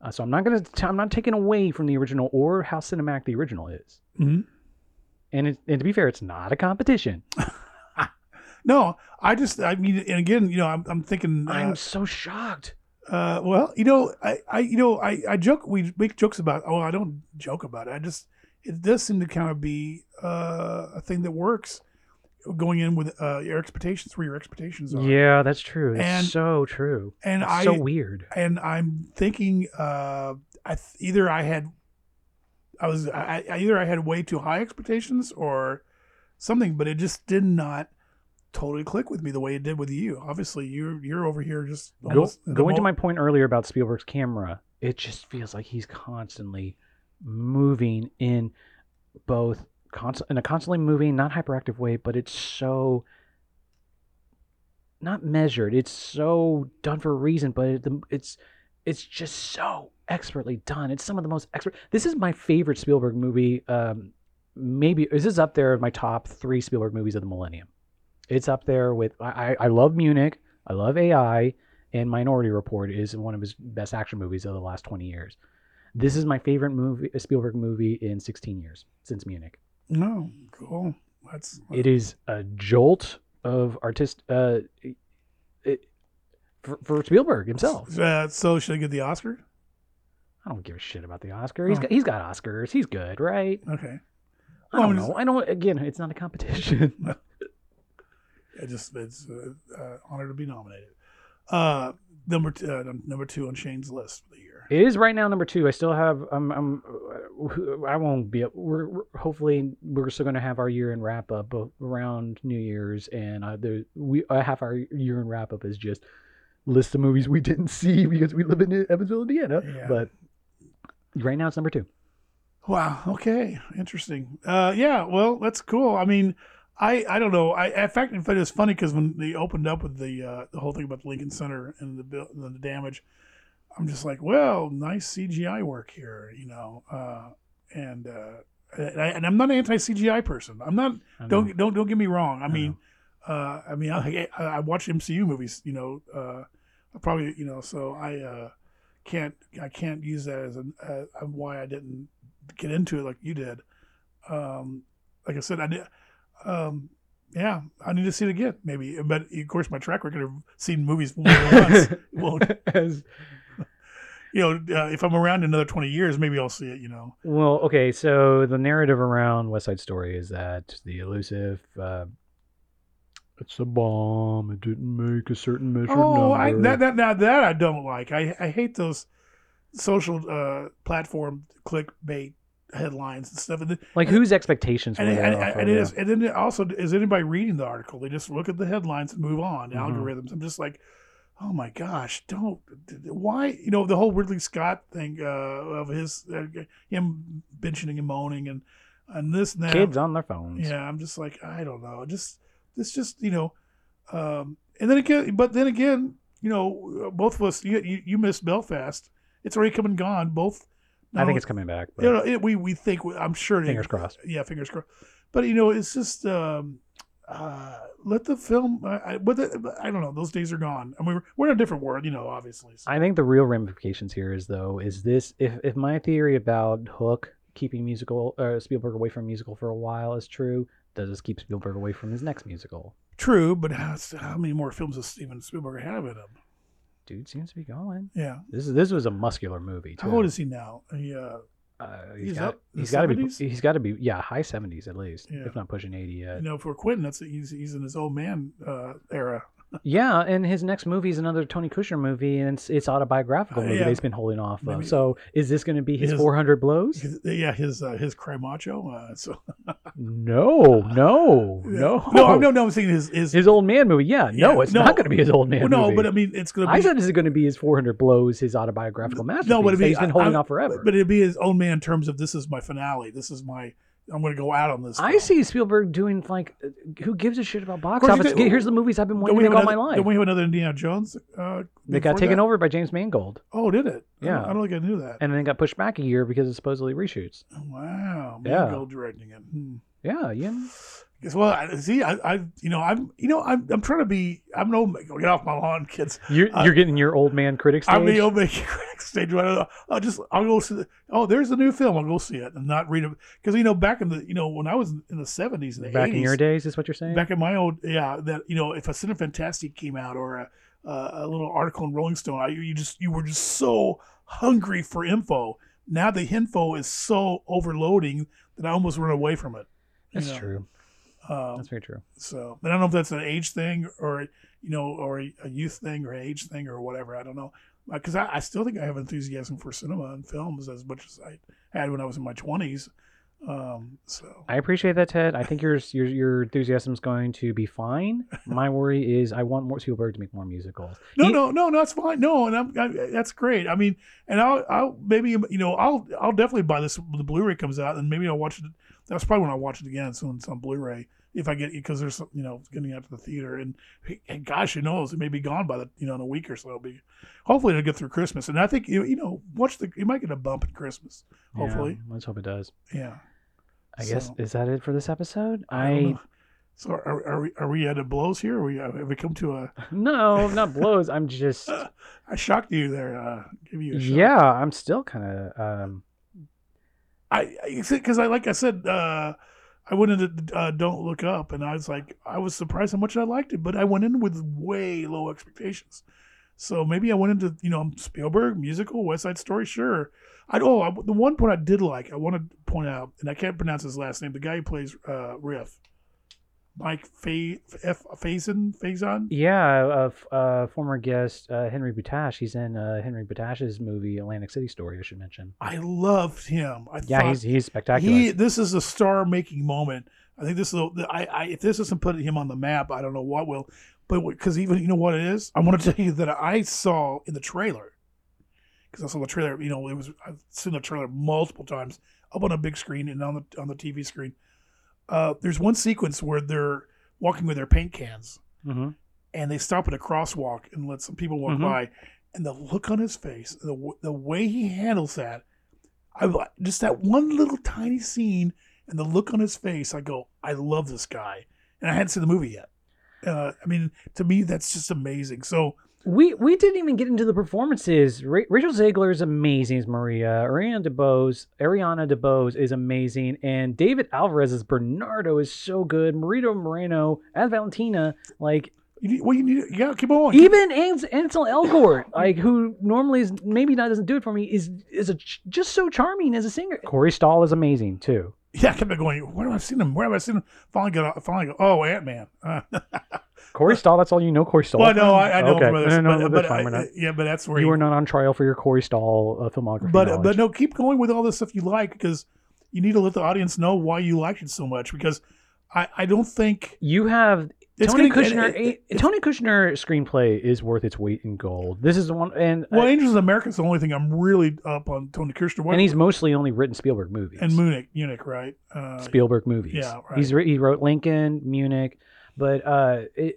Uh, so I'm not gonna t- I'm not taking away from the original or how cinematic the original is. Mm-hmm. And, it, and to be fair, it's not a competition. <laughs> No, I just, I mean, and again, you know, I'm, I'm thinking. Uh, I'm so shocked. Uh, well, you know, I, I, you know, I, I joke. We make jokes about. Oh, I don't joke about it. I just, it does seem to kind of be uh, a thing that works. Going in with uh, your expectations, where your expectations are. Yeah, that's true. It's and, so true. And it's I, so weird. And I'm thinking, uh, I th- either I had, I was, I, I either I had way too high expectations or something, but it just did not totally click with me the way it did with you. Obviously, you're you're over here just go, going to my point earlier about Spielberg's camera. It just feels like he's constantly moving in both const- in a constantly moving, not hyperactive way, but it's so not measured. It's so done for a reason, but it, it's it's just so expertly done. It's some of the most expert. This is my favorite Spielberg movie um, maybe this is up there with my top three Spielberg movies of the millennium. It's up there with I, I love Munich, I love AI, and Minority Report is one of his best action movies of the last 20 years. This is my favorite movie, Spielberg movie in 16 years since Munich. No, oh, cool. That's it is a jolt of artist uh, it, for, for Spielberg himself. Uh, so should I get the Oscar? I don't give a shit about the Oscar. He's oh. got he's got Oscars. He's good, right? Okay. I don't know. I don't. Again, it's not a competition. It just it's uh, uh, honor to be nominated. Uh, number two, uh, number two on Shane's list for the year. It is right now number two. I still have. I'm. I'm. I won't be. We're, we're hopefully we're still going to have our year in wrap up around New Year's, and uh, the we uh, half our year in wrap up is just list of movies we didn't <laughs> see because we live in Evansville, Indiana. Yeah. But right now it's number two. Wow. Okay. Interesting. Uh, yeah. Well, that's cool. I mean, I, I don't know. I in fact, in fact, it's funny because when they opened up with the uh, the whole thing about the Lincoln Center and the the damage, I'm just like, well, nice CGI work here, you know. Uh, and uh, and, I, am not an anti CGI person. I'm not. Don't don't don't get me wrong. I, I mean, uh, I mean, I, I watch MCU movies, you know. Uh, probably, you know, so I uh, can't I can't use that as an uh, why I didn't get into it like you did. Um, like I said, I did. Um, yeah, I need to see it again, maybe. But of course, my track record of seeing movies more than once <laughs> won't. As, you know, uh, if I'm around another 20 years, maybe I'll see it. You know. Well, okay. So the narrative around West Side Story is that the elusive. Uh, it's a bomb. It didn't make a certain measure. oh. I, that that now that I don't like. I I hate those social uh, platform clickbait headlines and stuff. And like and, whose expectations and, and, and, and, it is, and then also is anybody reading the article? They just look at the headlines and move on. Mm-hmm. Algorithms. I'm just like, oh my gosh, don't why you know the whole Ridley Scott thing uh, of his uh, him bitching and moaning and and this and that. Kids on their phones. Yeah, I'm just like I don't know. Just this just you know, um, and then again, but then again, you know, both of us you you, you missed Belfast. It's already come and gone. Both I think it's coming back. But. You know, it, we we think I'm sure. Fingers it, crossed. Yeah, fingers crossed. But you know, it's just um, uh, let the film. I, but the, I don't know. Those days are gone. I mean, we're, we're in a different world, you know. Obviously. So. I think the real ramifications here is though is this if if my theory about Hook keeping musical uh, Spielberg away from musical for a while is true, does this keep Spielberg away from his next musical? True, but how, how many more films does Steven Spielberg have in him? Dude seems to be going. Yeah. This is this was a muscular movie. Too. How old is he now? He uh, uh he's, he's got he's got to be he's got to be yeah high seventies at least yeah. if not pushing eighty yet. You know, for Quentin, that's he's he's in his old man uh, era yeah, and his next movie is another Tony Kushner movie, and it's, it's autobiographical uh, movie yeah. he's been holding off of. so is this going to be his, his 400 blows? His, yeah, his uh, his cry macho. Uh, so no, <laughs> no, no, no, no, no. I'm saying his his, his old man movie. Yeah, yeah no, it's no, not going to be his old man. Well, no, movie. but I mean, it's going to. be... I said this is going to be his 400 blows, his autobiographical masterpiece. No, but I mean, he's been holding I, off forever. But it'd be his old man in terms of this is my finale. This is my I'm going to go out on this. I see Spielberg doing like, who gives a shit about box office? Here's the movies I've been wanting to make all my life. Don't we have another Indiana Jones? Uh, they got taken that? over by James Mangold. Oh, did it? Yeah, I don't, I don't, think I knew that. And then it got pushed back a year because of supposedly reshoots. Wow, Mangold yeah. directing it. Hmm. Yeah, Well, see, I, I, you know, I'm, you know, I'm, I'm trying to be. I'm no. Get off my lawn, kids. You're, uh, you're getting your old man critic stage. I'm the old man <laughs> critic stage. Right? I'll just, I'll go see. The, oh, there's a new film. I'll go see it and not read it because you know, back in the, you know, when I was in the 70s and the back 80s, in your days, is what you're saying. Back in my old, yeah, that you know, if a Cinefantastique came out or a, a little article in Rolling Stone, I, you just, you were just so hungry for info. Now the info is so overloading that I almost run away from it. That's know? true. Um, that's very true. So, but I don't know if that's an age thing or you know, or a youth thing or age thing or whatever. I don't know because I, I, still think I have enthusiasm for cinema and films as much as I had when I was in my twenties. Um, so I appreciate that, Ted. I think your your your enthusiasm is going to be fine. My worry is I want more Spielberg to make more musicals. No, he, no, no, no, that's fine. No, and I'm, I, that's great. I mean, and I'll, I'll maybe you know I'll I'll definitely buy this when the Blu-ray comes out, and maybe I'll watch it that's probably when I watch it again soon. It's on Blu-ray if I get because there's you know getting out to the theater and, and gosh, who knows? It may be gone by the you know in a week or so. It'll be hopefully it'll get through Christmas. And I think you you know watch the you might get a bump in Christmas. Hopefully, yeah, let's hope it does. Yeah. I guess is that it for this episode? I I. So are, are we are we at a blows here? Or we have we come to a? <laughs> no, not blows. I'm just <laughs> I shocked you there. Uh, give you a shock. yeah. I'm still kind of um. I because I like I said, uh, I went into uh, Don't Look Up, and I was like, I was surprised how much I liked it, but I went in with way low expectations. So maybe I went into you know Spielberg musical West Side Story, sure. I oh I, the one point I did like I want to point out, and I can't pronounce his last name. The guy who plays uh, Riff, Mike Fa- F Faison Faison. Yeah, f- uh, former guest uh, Henry Butash. He's in uh, Henry Butash's movie Atlantic City Story. I should mention. I loved him. I Yeah, he's he's spectacular. He, this is a star-making moment. I think this is. A, I, I, if this doesn't put him on the map, I don't know what will. But because even you know what it is, I want to <laughs> tell you that I saw in the trailer, because I saw the trailer. You know, it was I've seen the trailer multiple times up on a big screen and on the on the TV screen. Uh, there's one sequence where they're walking with their paint cans hmm and they stop at a crosswalk and let some people walk Mhm. by, and the look on his face, the the way he handles that, I just that one little tiny scene and the look on his face, I go, I love this guy, and I hadn't seen the movie yet. Uh, I mean, to me, that's just amazing. So We we didn't even get into the performances. Ra- Rachel Zegler is amazing as Maria. Ariana DeBose, Ariana DeBose is amazing, and David Alvarez as Bernardo is so good. Marito Moreno as Valentina, like you need, well, you need, you gotta keep on. even Ans- Ansel Elgort, like who normally is maybe not doesn't do it for me, is is a, just so charming as a singer. Corey Stoll is amazing too. yeah, I kept going. Where have I seen him? Where have I seen him? Finally got. Finally go. Oh, Ant Man. Uh, <laughs> Corey Stoll, that's all you know. Corey Stoll. well, no, I, I know okay. from others, no, no, but, no, but fine. I- yeah, but that's where you he- were not on trial for your Corey Stoll uh, filmography. but knowledge. but no, keep going with all the stuff you like because you need to let the audience know why you liked it so much. Because I I don't think you have Tony gonna- Kushner. it- it- Tony Kushner screenplay is worth its weight in gold. This is the one, and well, uh, Angels in America is the only thing I'm really up on Tony Kushner. What- and he's mostly only written Spielberg movies. and Munich, Munich, right? Uh, Spielberg movies. Yeah, right. He's he wrote Lincoln, Munich, but uh, it,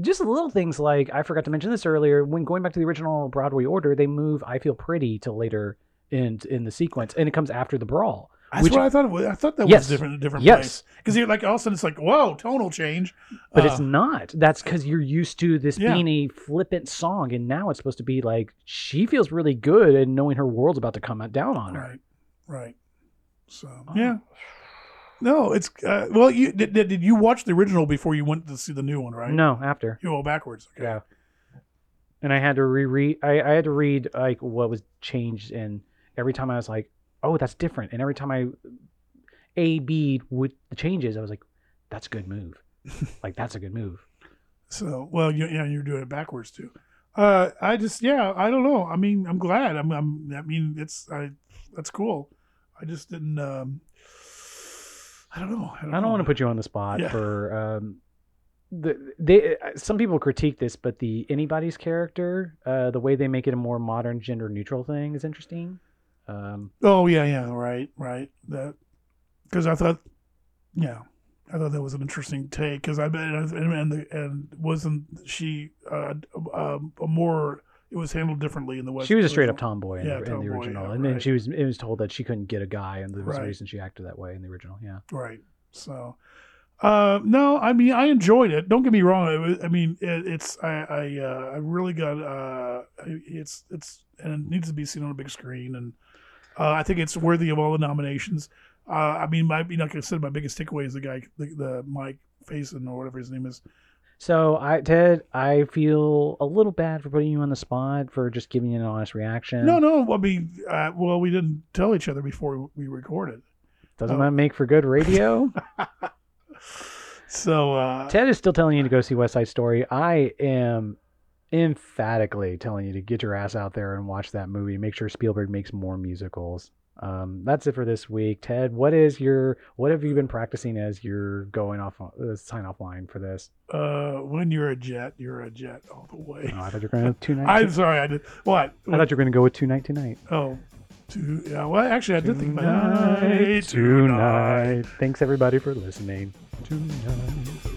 just little things like I forgot to mention this earlier. When going back to the original Broadway order, they move "I Feel Pretty" to later in in the sequence, and it comes after the brawl. That's which- what I thought. It was. I thought that Yes. was different, a different Yes. place. Because you're like all of a sudden it's like, whoa, tonal change. But Uh, it's not. That's because you're used to this Yeah. being a flippant song, and now it's supposed to be like she feels really good and knowing her world's about to come down on her. right, right. So Oh. yeah, no, it's uh, well. You did, did, you watch the original before you went to see the new one? Right? No, after. you go backwards. Okay. Yeah. And I had to reread. I, I had to read like what was changed, and every time I was like, "Oh, that's different," and every time I A B with the changes, I was like, "That's a good move." <laughs> like that's a good move. So well, you, yeah, you're doing it backwards too. Uh, I just yeah, I don't know. I mean, I'm glad. I'm, I'm I mean, it's I that's cool. I just didn't. Um, I don't know. I don't, I don't want to put you on the spot Yeah. for um, the they. Some people critique this, but the anybody's character, uh, the way they make it a more modern gender neutral thing is interesting. Um, Oh yeah, yeah, right, right. That because I thought, yeah, I thought that was an interesting take because I bet and and, the, and wasn't she uh, uh, a more it was handled differently in the West. she was a straight up tomboy in, Yeah, the, in the original, yeah, and then right. she was it was told that she couldn't get a guy, and there was a reason she acted that way in the original. Yeah. Right. So, uh, no, I mean, I enjoyed it. Don't get me wrong. Was, I mean, it, it's I I, uh, I really got uh, it's it's and it needs to be seen on a big screen, and uh, I think it's worthy of all the nominations. Uh, I mean, my you know, like I said, my biggest takeaway is the guy, the, the Mike Faison or whatever his name is. So I Ted, I feel a little bad for putting you on the spot for just giving you an honest reaction. No, no, I mean, uh, well, we didn't tell each other before we recorded, doesn't Oh. that make for good radio? <laughs> so uh, Ted is still telling you to go see West Side Story. I am emphatically telling you to get your ass out there and watch that movie. Make sure Spielberg makes more musicals. Um, that's it for this week. Ted, what is your what have you been practicing as you're going off uh, sign off line for this? uh, when you're a jet, you're a jet all the way. Oh, I thought you were going to <laughs> two night. I'm sorry, I did what? I thought you were going to go with two night tonight. Oh, two. Yeah. Well, actually, I did think about Tonight, it. tonight. Thanks everybody for listening. Tonight.